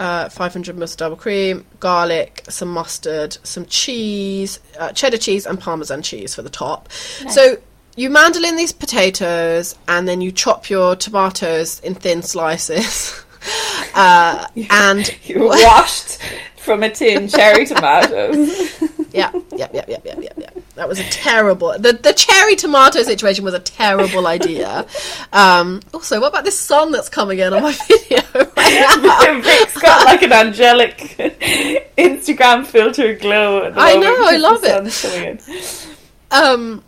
uh, 500 mils of double cream, garlic, some mustard, some cheese, uh, cheddar cheese, and parmesan cheese for the top. So you mandolin these potatoes, and then you chop your tomatoes in thin slices. uh, and You washed from a tin cherry tomatoes. yeah, yeah, yeah, yeah, yeah, yeah, yeah. That was a terrible. The the cherry tomato situation was a terrible idea. Um, also, what about this sun that's coming in on my video? right? Vic's got like an angelic Instagram filter glow. At the I know, I love it. sun's coming in.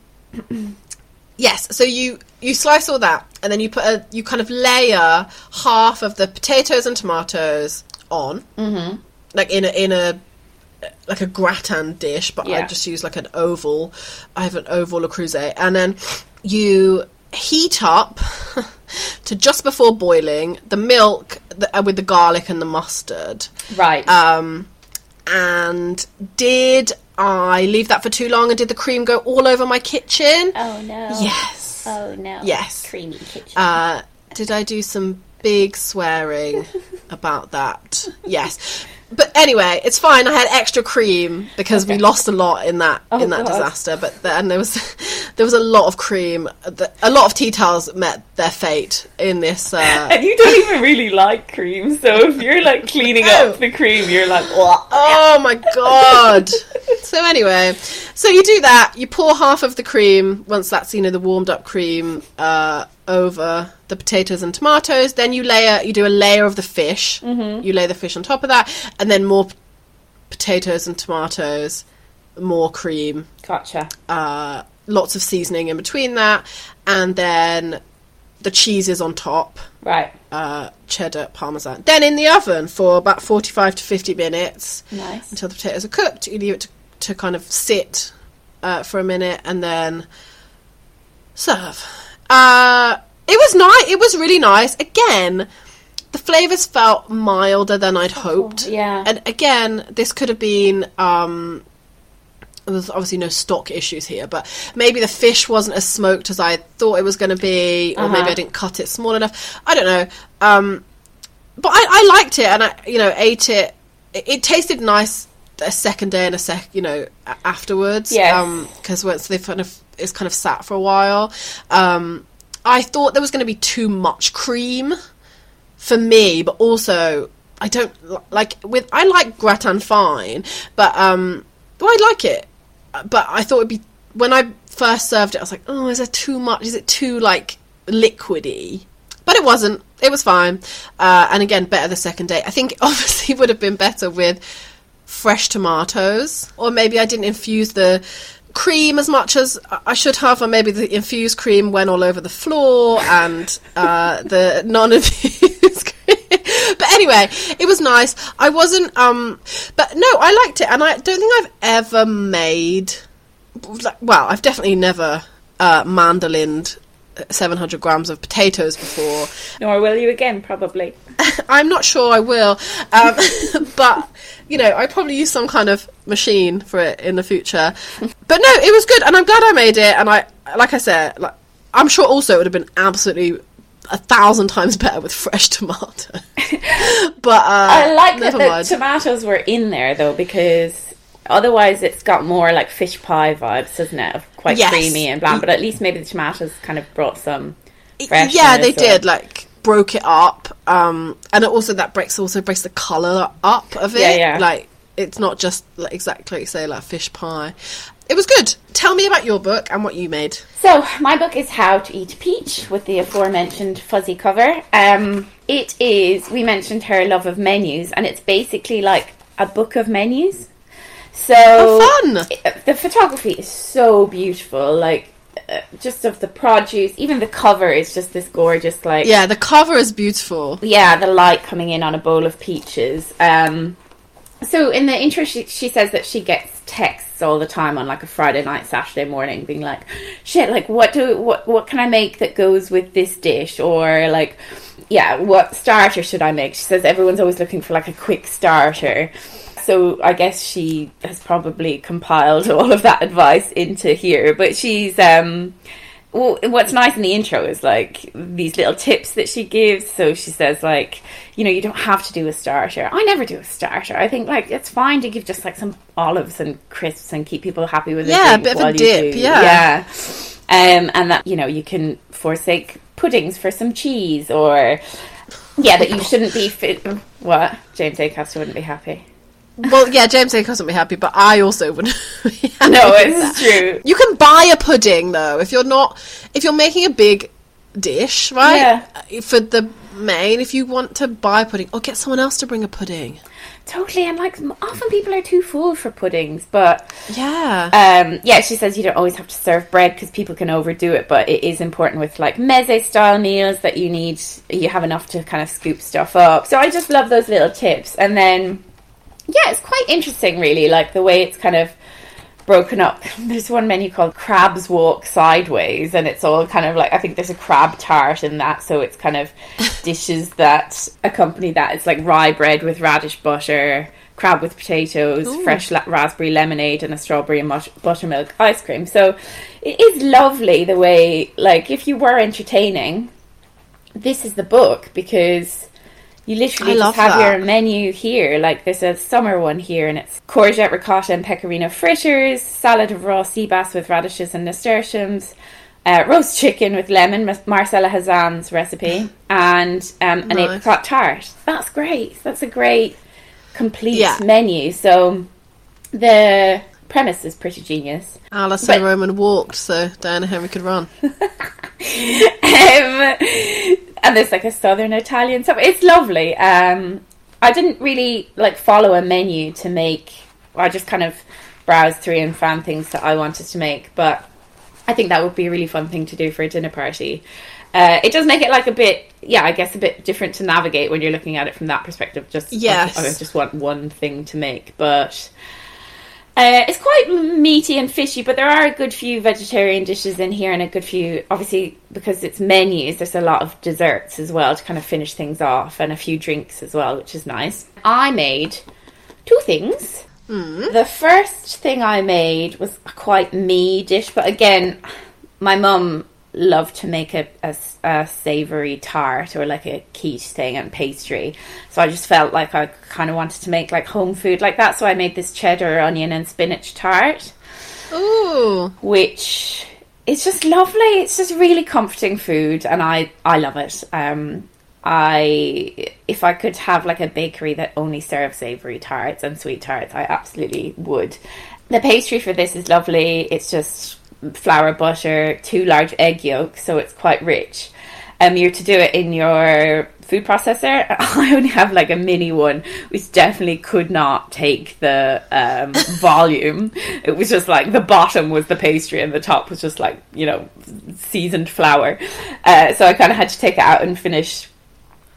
um, yes. So you you slice all that, and then you put a you kind of layer half of the potatoes and tomatoes on, mm-hmm. like in a in a like a gratin dish, but I just use like an oval. I have an oval Creuset, and then you heat up to just before boiling the milk uh, with the garlic and the mustard. Right. Um, and did I leave that for too long? And did the cream go all over my kitchen? oh no. Yes. Oh no. Yes. Creamy kitchen. Uh, did I do some big swearing about that? Yes. But anyway, it's fine. I had extra cream because we lost a lot in that in that Oh, God. disaster. But then there was there was a lot of cream. The- A lot of tea towels met their fate in this. Uh, and you don't even really like cream, so if you're like cleaning up the cream, you're like, "Wah." Oh my god. so anyway, so you do that. You pour half of the cream once that's you know the warmed up cream uh, over the potatoes and tomatoes. Then you layer. You do a layer of the fish. Mm-hmm. You lay the fish on top of that, and then more p- potatoes and tomatoes, more cream, Gotcha. uh, lots of seasoning in between that, and then the cheeses on top Right. uh, cheddar parmesan. Then in the oven for about 45 to 50 minutes Nice. until the potatoes are cooked. You leave it to, to kind of sit uh, for a minute and then serve. Uh, it was nice. It was really nice. Again, the flavors felt milder than I'd hoped. yeah. And again, this could have been. Um, there's obviously no stock issues here, but maybe the fish wasn't as smoked as I thought it was going to be, or maybe Uh-huh. I didn't cut it small enough. I don't know. Um, but I, I liked it, and I, you know, ate it. It, it tasted nice. a second day and a sec, you know, afterwards. Yes. because once they've kind of it's kind of sat for a while. Um, I thought there was going to be too much cream for me, but also I don't like with I like gratin fine, but um, well, I like it, but I thought it'd be when I first served it, I was like, oh, is there too much? Is it too like liquidy? But it wasn't. It was fine, uh, and again, better the second day. I think obviously would have been better with fresh tomatoes, or maybe I didn't infuse the cream as much as I should have, or maybe the infused cream went all over the floor and uh, the non-infused cream. But anyway, it was nice. I wasn't, um, but no, I liked it, and I don't think I've ever made. Well, I've definitely never uh, mandolined 700 grams of potatoes before. Nor will you again, probably. I'm not sure I will, um, but you know, I probably use some kind of machine for it in the future. But no, it was good, and I'm glad I made it. And I, like I said, like I'm sure also it would have been absolutely a thousand times better with fresh tomato. but uh, I like that never the tomatoes were in there though, because otherwise it's got more like fish pie vibes, doesn't it? Of quite Yes. creamy and bland. But at least maybe the tomatoes kind of brought some. yeah, they or- did like broke it up, um, and it also that breaks also breaks the color up of it. Yeah, yeah. Like it's not just like, exactly say like fish pie. It was good. Tell me about your book and what you made. So my book is How to Eat Peach with the aforementioned fuzzy cover. Um, it is. We mentioned her love of menus, and it's basically like a book of menus. So Oh, fun! it- the photography is so beautiful. Like. Uh, just of the produce, even the cover is just this gorgeous, like Yeah, the cover is beautiful. yeah, the light coming in on a bowl of peaches. Um, so in the intro, she, she says that she gets texts all the time on like a Friday night, Saturday morning, being like, "Shit, like what do what what can I make that goes with this dish?" Or like, "Yeah, what starter should I make?" She says everyone's always looking for like a quick starter. So I guess she has probably compiled all of that advice into here. But she's um, well, what's nice in the intro is like these little tips that she gives. So she says like, you know, you don't have to do a starter. I never do a starter. I think like it's fine to give just like some olives and crisps and keep people happy with it. Yeah, a bit of a dip, yeah. yeah. Um, and that you know you can forsake puddings for some cheese or yeah that you shouldn't be fit. What James Acaster wouldn't be happy. Well, yeah, James A. wasn't be happy, but I also wouldn't. be happy No, it's true. You can buy a pudding though if you're not if you're making a big dish, right? Yeah. For the main, if you want to buy pudding, or get someone else to bring a pudding. Totally, and like often people are too full for puddings, but Yeah. Um, yeah, she says you don't always have to serve bread because people can overdo it, but it is important with like meze style meals that you need, you have enough to kind of scoop stuff up. So I just love those little tips. And then, yeah, it's quite interesting, really, like the way it's kind of broken up. There's one menu called Crabs Walk Sideways, and it's all kind of like I think there's a crab tart in that, so it's kind of dishes that accompany that. It's like rye bread with radish butter, crab with potatoes, fresh la- raspberry lemonade, and a strawberry and mut- buttermilk ice cream. So it is lovely the way, like, if you were entertaining, this is the book because. You literally I just have that. your menu here. Like there's a summer one here, and it's courgette, ricotta, and pecorino fritters, salad of raw sea bass with radishes and nasturtiums, uh, roast chicken with lemon, Mar- Marcella Hazan's recipe, and um, an Nice. apricot tart. That's great. That's a great complete Yeah. menu. So the premise is pretty genius. Alice but- and Roman walked so Diana Henry could run. um, and there's like a southern Italian stuff. It's lovely. Um, I didn't really like follow a menu to make. I just kind of browsed through and found things that I wanted to make. But I think that would be a really fun thing to do for a dinner party. Uh, it does make it like a bit, yeah, I guess a bit different to navigate when you're looking at it from that perspective. Just Yes. I just want one thing to make, but uh, it's quite meaty and fishy, but there are a good few vegetarian dishes in here and a good few, obviously, because it's menus, there's a lot of desserts as well to kind of finish things off and a few drinks as well, which is nice. I made two things. The first thing I made was a quite me dish, but again, my mum love to make a, a, a savory tart or like a quiche thing and pastry. So I just felt like I kind of wanted to make like home food like that. So I made this cheddar, onion, and spinach tart, Ooh. which is just lovely. It's just really comforting food, and I I love it. Um, I if I could have like a bakery that only serves savory tarts and sweet tarts, I absolutely would. The pastry for this is lovely. It's just flour, butter, two large egg yolks, so it's quite rich. Um, you're to do it in your food processor. I only have like a mini one, which definitely could not take the um, volume. It was just like the bottom was the pastry and the top was just like you know seasoned flour. Uh, so I kind of had to take it out and finish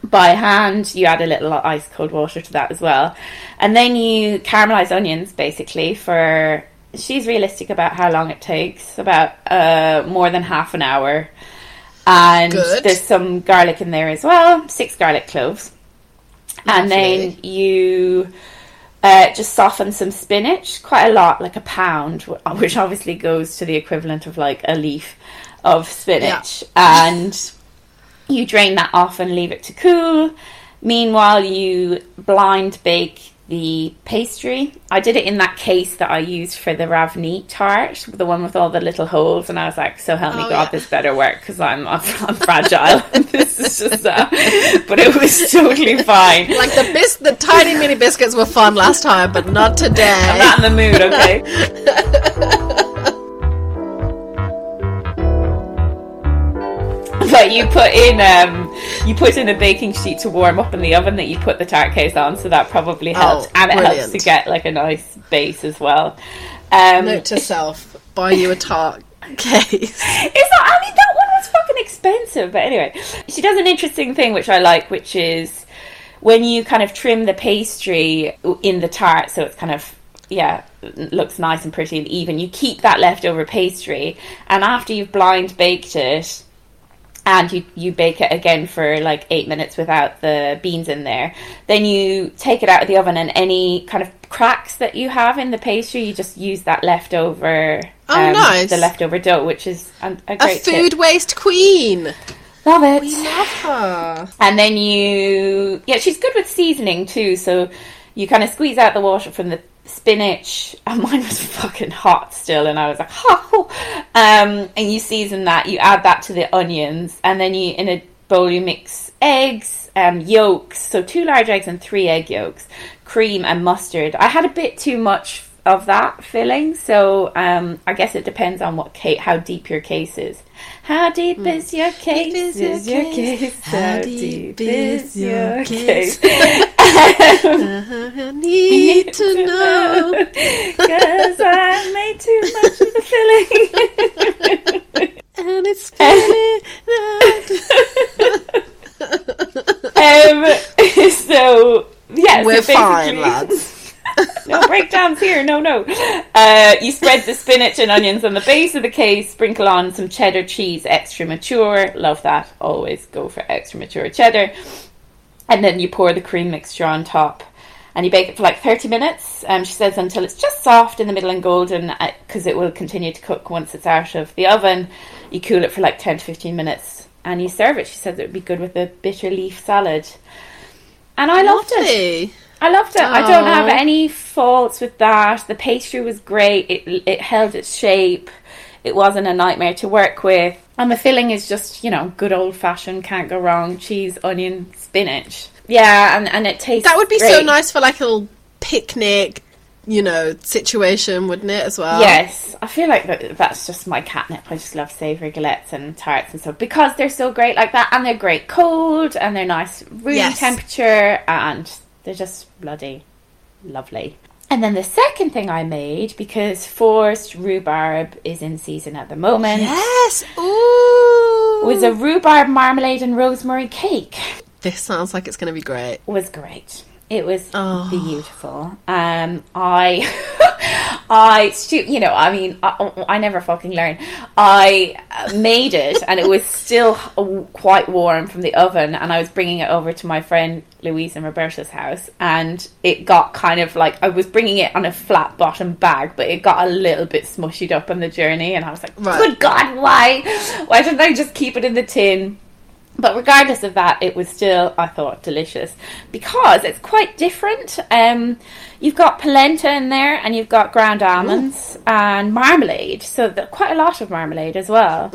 by hand. You add a little ice cold water to that as well, and then you caramelize onions basically for. She's realistic about how long it takes, about uh, more than half an hour. And Good. there's some garlic in there as well, six garlic cloves. And then you uh, just soften some spinach, quite a lot, like a pound, which obviously goes to the equivalent of like a leaf of spinach. And you drain that off and leave it to cool. Meanwhile, you blind bake the pastry. I did it in that case that I used for the Ravni tart, the one with all the little holes, and I was like, "So help me Oh, God, yeah. this better work because I'm, I'm I'm fragile. this is just uh, but it was totally fine. Like the bis- the tiny mini biscuits were fun last time, but not today. I'm not in the mood, okay? but you put in um, you put in a baking sheet to warm up in the oven that you put the tart case on, so that probably helps, Oh, and it helps to get like a nice base as well. Um, Note to self: buy you a tart case. It's not. I mean, that one was fucking expensive. But anyway, she does an interesting thing which I like, which is when you kind of trim the pastry in the tart, so it's kind of yeah looks nice and pretty and even. You keep that leftover pastry, and after you've blind baked it. And you, you bake it again for like eight minutes without the beans in there. Then you take it out of the oven, and any kind of cracks that you have in the pastry, you just use that leftover Oh, um, nice. the leftover dough, which is a, a A food tip. waste queen. Love it. We love her. And then you, yeah, she's good with seasoning too. So you kind of squeeze out the water from the spinach. And mine was fucking hot still, and I was like, oh. Um, and you season that. You add that to the onions, and then you in a bowl you mix eggs, um, yolks. So two large eggs and three egg yolks, cream and mustard. I had a bit too much of that filling, so um, I guess it depends on what case, how deep your case is. How deep mm. is your case? is Is your case? case? How deep deep is is your case? case? Um, uh-huh, I need to know. Cause I made too much of the filling. And it's spinning um, so yeah, We're so fine, basically- lads. no breakdowns here. No, no. Uh, you spread the spinach and onions on the base of the case. Sprinkle on some cheddar cheese, extra mature. Love that. Always go for extra mature cheddar. And then you pour the cream mixture on top. And you bake it for like 30 minutes. Um, she says until it's just soft in the middle and golden, because it will continue to cook once it's out of the oven. You cool it for like 10 to 15 minutes, and you serve it. She says it would be good with a bitter leaf salad. And I loved it. I loved it. I don't have any faults with that. The pastry was great. It it held its shape. It wasn't a nightmare to work with. And the filling is just, you know, good old fashioned, can't go wrong. Cheese, onion, spinach. Yeah, and, and it tastes That would be so nice for like a little picnic, you know, situation, wouldn't it, as well? Yes, I feel like that, that's just my catnip. I just love savoury galettes and tarts and stuff because they're so great like that, and they're great cold, and they're nice room Yes. temperature, and they're just bloody lovely. And then the second thing I made because forced rhubarb is in season at the moment Yes. Ooh. was a rhubarb marmalade and rosemary cake. This sounds like it's going to be great. was great. It was Oh. beautiful. Um, I I, you know, I mean, I, I never fucking learn. I made it, and it was still quite warm from the oven, and I was bringing it over to my friend Louise and Roberta's house, and it got kind of like I was bringing it on a flat bottom bag, but it got a little bit smushed up on the journey, and I was like, Right. "Good God, why? Why didn't I just keep it in the tin?" But regardless of that, it was still, I thought, delicious because it's quite different. Um, you've got polenta in there, and you've got ground almonds and marmalade. So quite a lot of marmalade as well.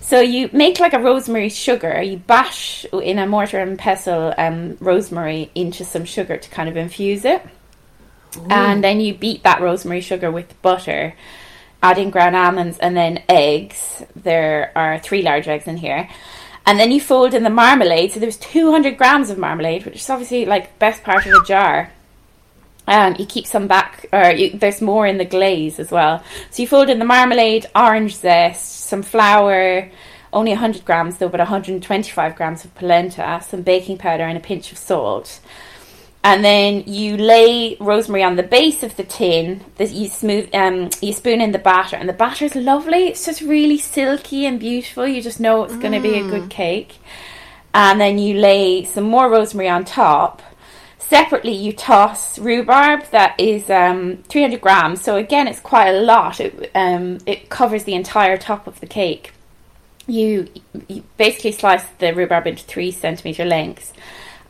So you make like a rosemary sugar. You bash in a mortar and pestle um, rosemary into some sugar to kind of infuse it, and then you beat that rosemary sugar with butter. adding ground almonds and then eggs. There are three large eggs in here. And then you fold in the marmalade. So there's 200 grams of marmalade, which is obviously like best part of a jar. Um, you keep some back, or you, there's more in the glaze as well. So you fold in the marmalade, orange zest, some flour, only 100 grams though, but 125 grams of polenta, some baking powder, and a pinch of salt. And then you lay rosemary on the base of the tin. This you smooth, um, you spoon in the batter, and the batter is lovely. It's just really silky and beautiful. You just know it's going to be a good cake. And then you lay some more rosemary on top. Separately, you toss rhubarb that is um, 300 grams. So again, it's quite a lot. It um, it covers the entire top of the cake. You, you basically slice the rhubarb into three centimeter lengths,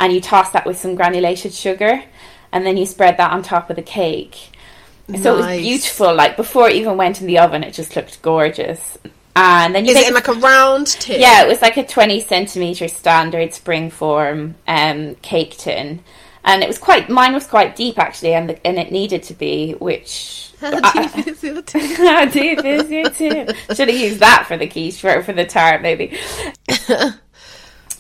and you toss that with some granulated sugar, and then you spread that on top of the cake. So it was beautiful. Like before it even went in the oven, it just looked gorgeous. And then you Is make it in like a round tin? yeah, it was like a 20 centimeter standard spring form um, cake tin. And it was quite, mine was quite deep actually, and, the, and it needed to be, which. I, Is it a tin? I do this, you too. Should have used that for the quiche, for, for the tart maybe.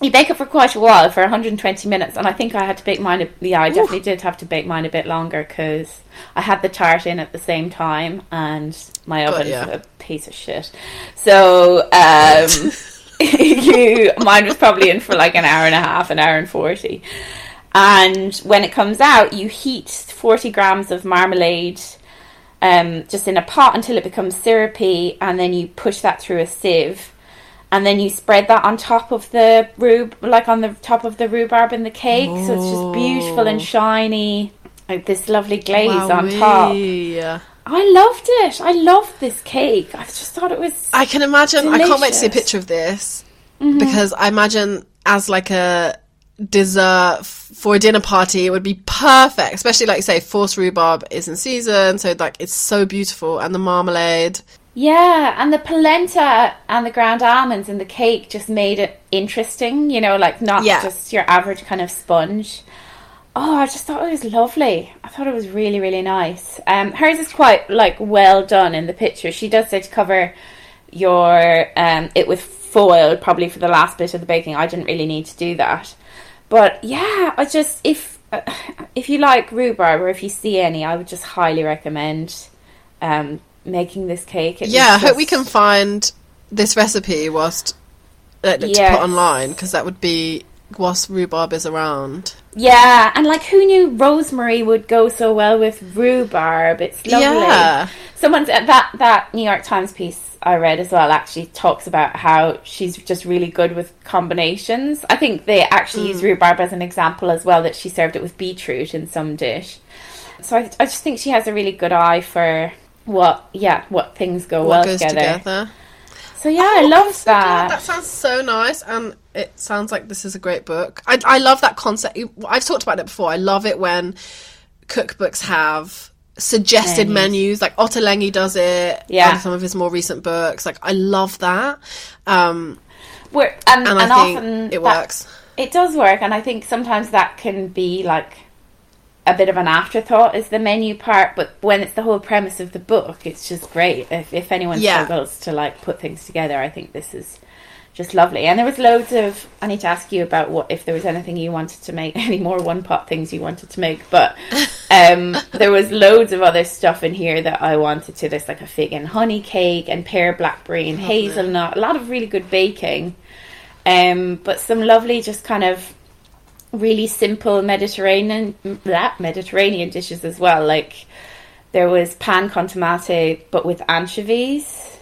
you bake it for quite a while, for 120 minutes, and I think I had to bake mine, a, yeah, I definitely did have to bake mine a bit longer because I had the tart in at the same time, and my oven's yeah. a piece of shit. So, um, you, mine was probably in for like an hour and a half, an hour and 40. And when it comes out, you heat 40 grams of marmalade um, just in a pot until it becomes syrupy, and then you push that through a sieve. And then you spread that on top of the rhub, like on the top of the rhubarb in the cake, so it's just beautiful and shiny, like this lovely glaze on top. I loved it. I loved this cake. I just thought it was. I can imagine. I can't wait to see a picture of this Mm-hmm. because I imagine as like a dessert for a dinner party, it would be perfect. Especially like you say, forced rhubarb is in season, so like it's so beautiful, and the marmalade. Yeah, and the polenta and the ground almonds in the cake just made it interesting, you know, like not Yeah. just your average kind of sponge. Oh, I just thought it was lovely. I thought it was really, really nice. Um, hers is quite like well done in the picture. She does say to cover your um, it with foil probably for the last bit of the baking. I didn't really need to do that, but yeah, I just if uh, if you like rhubarb or if you see any, I would just highly recommend um, making this cake. It Yeah, I hope we can find this recipe whilst uh, to Yes. put online because that would be whilst rhubarb is around. Yeah, and like who knew rosemary would go so well with rhubarb? It's lovely. Yeah. Someone's uh, that that New York Times piece I read as well actually talks about how she's just really good with combinations. I think they actually use rhubarb as an example as well that she served it with beetroot in some dish. So I, I just think she has a really good eye for what yeah what things go What well together. together? So yeah, I love so glad. that. That sounds so nice, and it sounds like this is a great book. I, I love that concept. I've talked about it before. I love it when cookbooks have suggested menus. Menus. Like Ottolenghi does it. Yeah. some of his more recent books. Like I love that, um, We're, and, and, and I think often it works. It does work, and I think sometimes that can be like a bit of an afterthought is the menu part, but when it's the whole premise of the book, it's just great. If, if anyone Yeah. struggles to like put things together, I think this is just lovely. And there was loads of. I need to ask you about what if there was anything you wanted to make, any more one pot things you wanted to make, but um, there was loads of other stuff in here that I wanted to. There's like a fig and honey cake and pear blackberry and hazelnut. A lot of really good baking. Um, but some lovely, just kind of really simple Mediterranean that Mediterranean dishes as well, like There was pan con tomate, but with anchovies.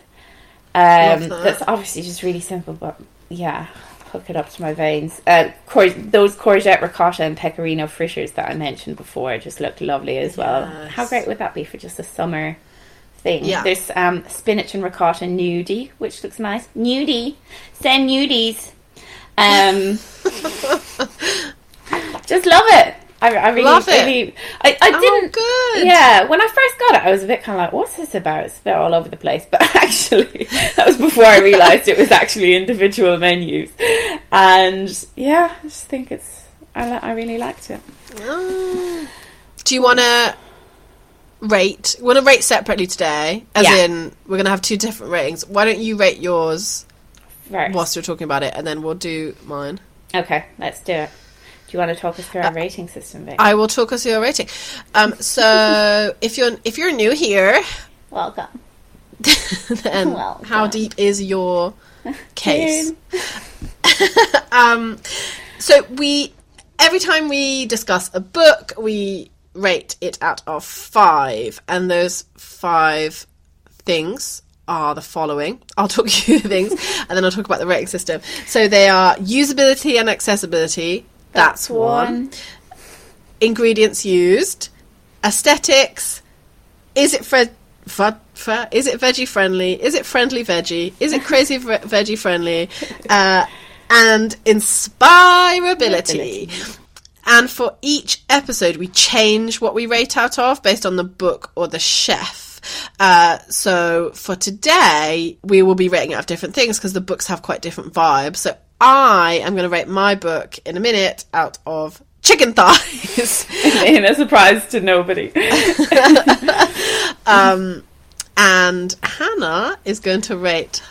Um, that. that's obviously just really simple, but yeah, hook it up to my veins. Uh, cour- those courgette, ricotta, and pecorino fritters that I mentioned before just looked lovely as well. Yes. How great would that be for just a summer thing? Yeah. There's um, spinach and ricotta gnudi, which looks nice. Nudie, send nudies. Um, just love it. I, I really, Love it. really, I, I Oh, didn't. good. Yeah, when I first got it, I was a bit kind of like, "What's this about?" It's a bit all over the place. But actually, that was before I realised it was actually individual menus. And yeah, I just think it's. I, I really liked it. Ah. Do you want to rate? Want to rate separately today? As Yeah. in, we're going to have two different ratings. Why don't you rate yours Right. whilst you're talking about it, and then we'll do mine. Okay, let's do it. Do you want to talk us through our rating system, Vic? I will talk us through our rating. Um, so if you're if you're new here, Welcome. then Well how deep is your case? um, so we every time we discuss a book, we rate it out of five, and those five things are the following. I'll talk you things, and then I'll talk about the rating system. So they are usability and accessibility. That's, one. Ingredients used, aesthetics. Is it fr- is it veggie friendly? Is it friendly veggie? Is it crazy v- veggie friendly? Uh, and inspirability. And for each episode, we change what we rate out of based on the book or the chef. Uh, so for today, we will be rating out different things because the books have quite different vibes. So I am going to rate my book in a minute out of chicken thighs. In a surprise to nobody. and Hannah is going to rate.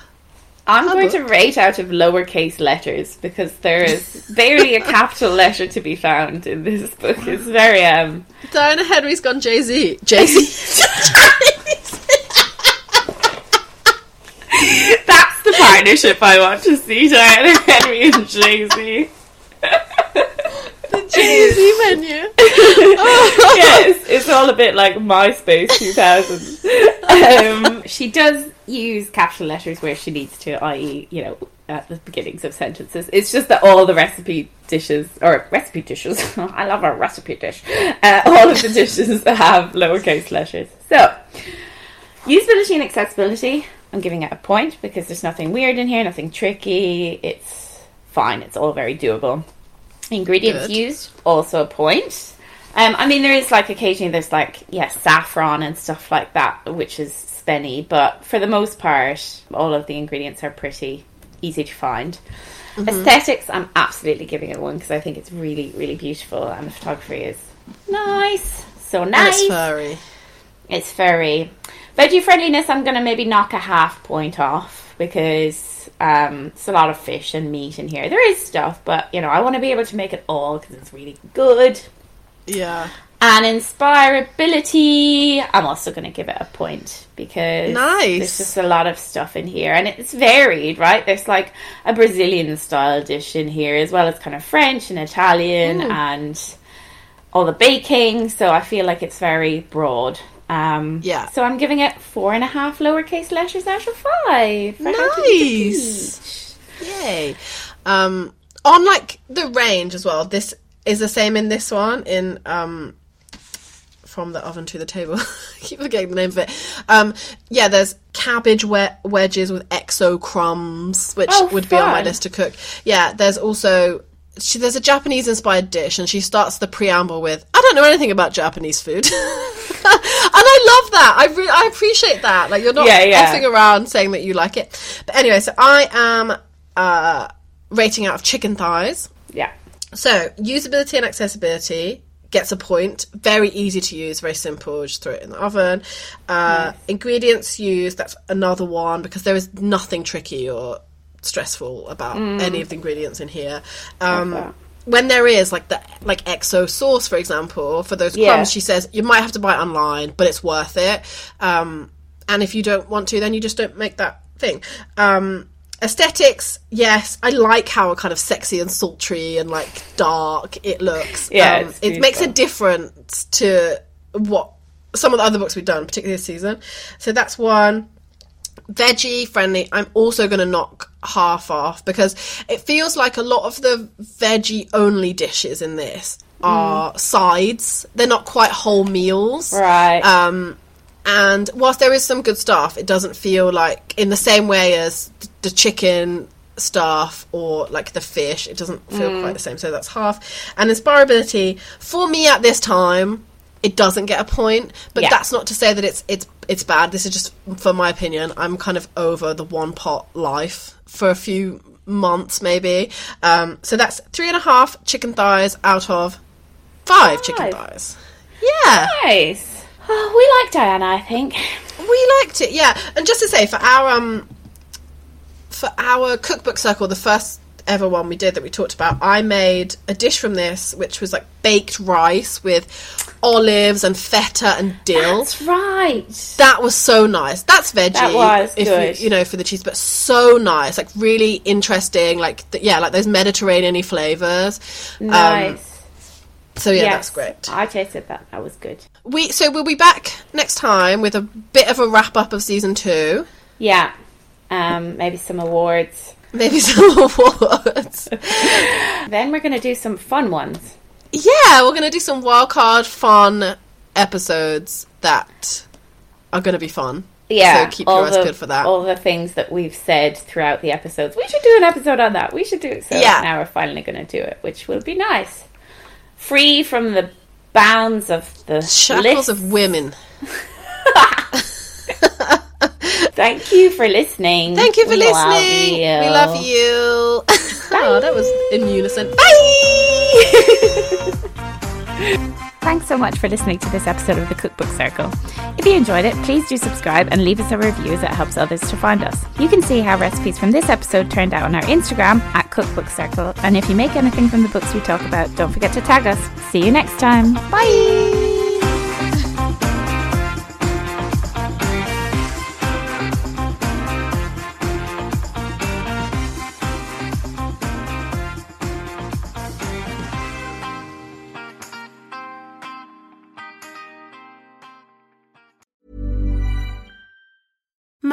I'm going book. to rate out of lowercase letters because there is barely a capital letter to be found in this book. It's very um Diana Henry's gone Jay Z. Jay Z. partnership I want to see Diana Henry and Jay Z. The Jay Z menu. yes, it's all a bit like MySpace 2000. Um, she does use capital letters where she needs to, i.e., you know, at the beginnings of sentences. It's just that all the recipe dishes, or recipe dishes, I love a recipe dish, uh, all of the dishes have lowercase letters. So, usability and accessibility, I'm giving it a point because there's nothing weird in here, nothing tricky. It's fine, it's all very doable. Ingredients Good. used, also a point. Um, I mean, there is like occasionally there's like yeah saffron and stuff like that, which is spenny, but for the most part, all of the ingredients are pretty easy to find. Mm-hmm. Aesthetics, I'm absolutely giving it one because I think it's really, really beautiful, and the photography is nice, so And nice. it's furry. It's furry. Veggie friendliness, I'm going to maybe knock a half point off because um, it's a lot of fish and meat in here. There is stuff, but you know, I want to be able to make it all because it's really good. Yeah. And inspirability, I'm also going to give it a point because Nice. there's just a lot of stuff in here and it's varied, right? There's like a Brazilian style dish in here as well as kind of French and Italian and all the baking. So I feel like it's very broad. Um, Yeah. So I'm giving it four and a half lowercase letters out of five. for How to Nice. Yay. Um, on like the range as well. This is the same in this one in um from the oven to the table. I keep forgetting the name of it. Um, yeah, there's cabbage we- wedges with XO crumbs, which Oh, would be on my list to cook. Yeah, there's also she, there's a Japanese inspired dish, and she starts the preamble with, "I don't know anything about Japanese food," and I love that. I re- I appreciate that. Like you're not Yeah, yeah. effing around saying that you like it. But anyway, so I am uh, rating out of chicken thighs. Yeah. So usability and accessibility gets a point. Very easy to use, very simple. Just throw it in the oven. Uh, Ingredients used. That's another one because there is nothing tricky or stressful about any of the ingredients in here. Um, when there is like the like XO sauce, for example, for those Yeah. crumbs, she says you might have to buy it online, but it's worth it. Um, and if you don't want to, then you just don't make that thing. Um, aesthetics, yes, I like how kind of sexy and sultry and like dark it looks. Yeah, um, it makes a difference to what some of the other books we've done, particularly this season. So that's one. Veggie friendly. I'm also going to knock half off because it feels like a lot of the veggie only dishes in this are sides. They're not quite whole meals. Right. Um, and whilst there is some good stuff, it doesn't feel like in the same way as the chicken stuff or like the fish. It doesn't feel quite the same. So that's half. And inspirability for me at this time, it doesn't get a point. But Yeah. that's not to say that it's it's it's bad. This is just for my opinion. I'm kind of over the one pot life for a few months maybe. Um, so that's three and a half chicken thighs out of five chicken thighs. Yeah. Nice. Oh, we like Diana, I think. We liked it, yeah. And just to say, for our um, for our cookbook circle, the first ever one we did that we talked about, I made a dish from this, which was like baked rice with olives and feta and dill. That's right. that was so nice. That's veggie. That was if good. You, you know, for the cheese, but so nice. Like really interesting. Like th- yeah, like those Mediterranean-y flavors. Nice. So yeah, Yes. that's great. I tasted that. That was good. We so we'll be back next time with a bit of a wrap up of season two. Yeah. Um, maybe some awards. Maybe some awards. Then we're going to do some fun ones. yeah, we're gonna do some wildcard fun episodes that are gonna be fun. Yeah. So keep all your eyes the- good for that. All the things that we've said throughout the episodes. We should do an episode on that. We should do it. So Yeah. now we're finally going to do it, which will be nice. Free from the bounds of the Shackles list. of women. Thank you for listening. Thank you for We love listening. you. We love you. oh, that was in unison. Bye. Thanks so much for listening to this episode of the Cookbook Circle. If you enjoyed it, please do subscribe and leave us a review as it helps others to find us. You can see how recipes from this episode turned out on our Instagram at Cookbook Circle. And if you make anything from the books we talk about, don't forget to tag us. See you next time. Bye!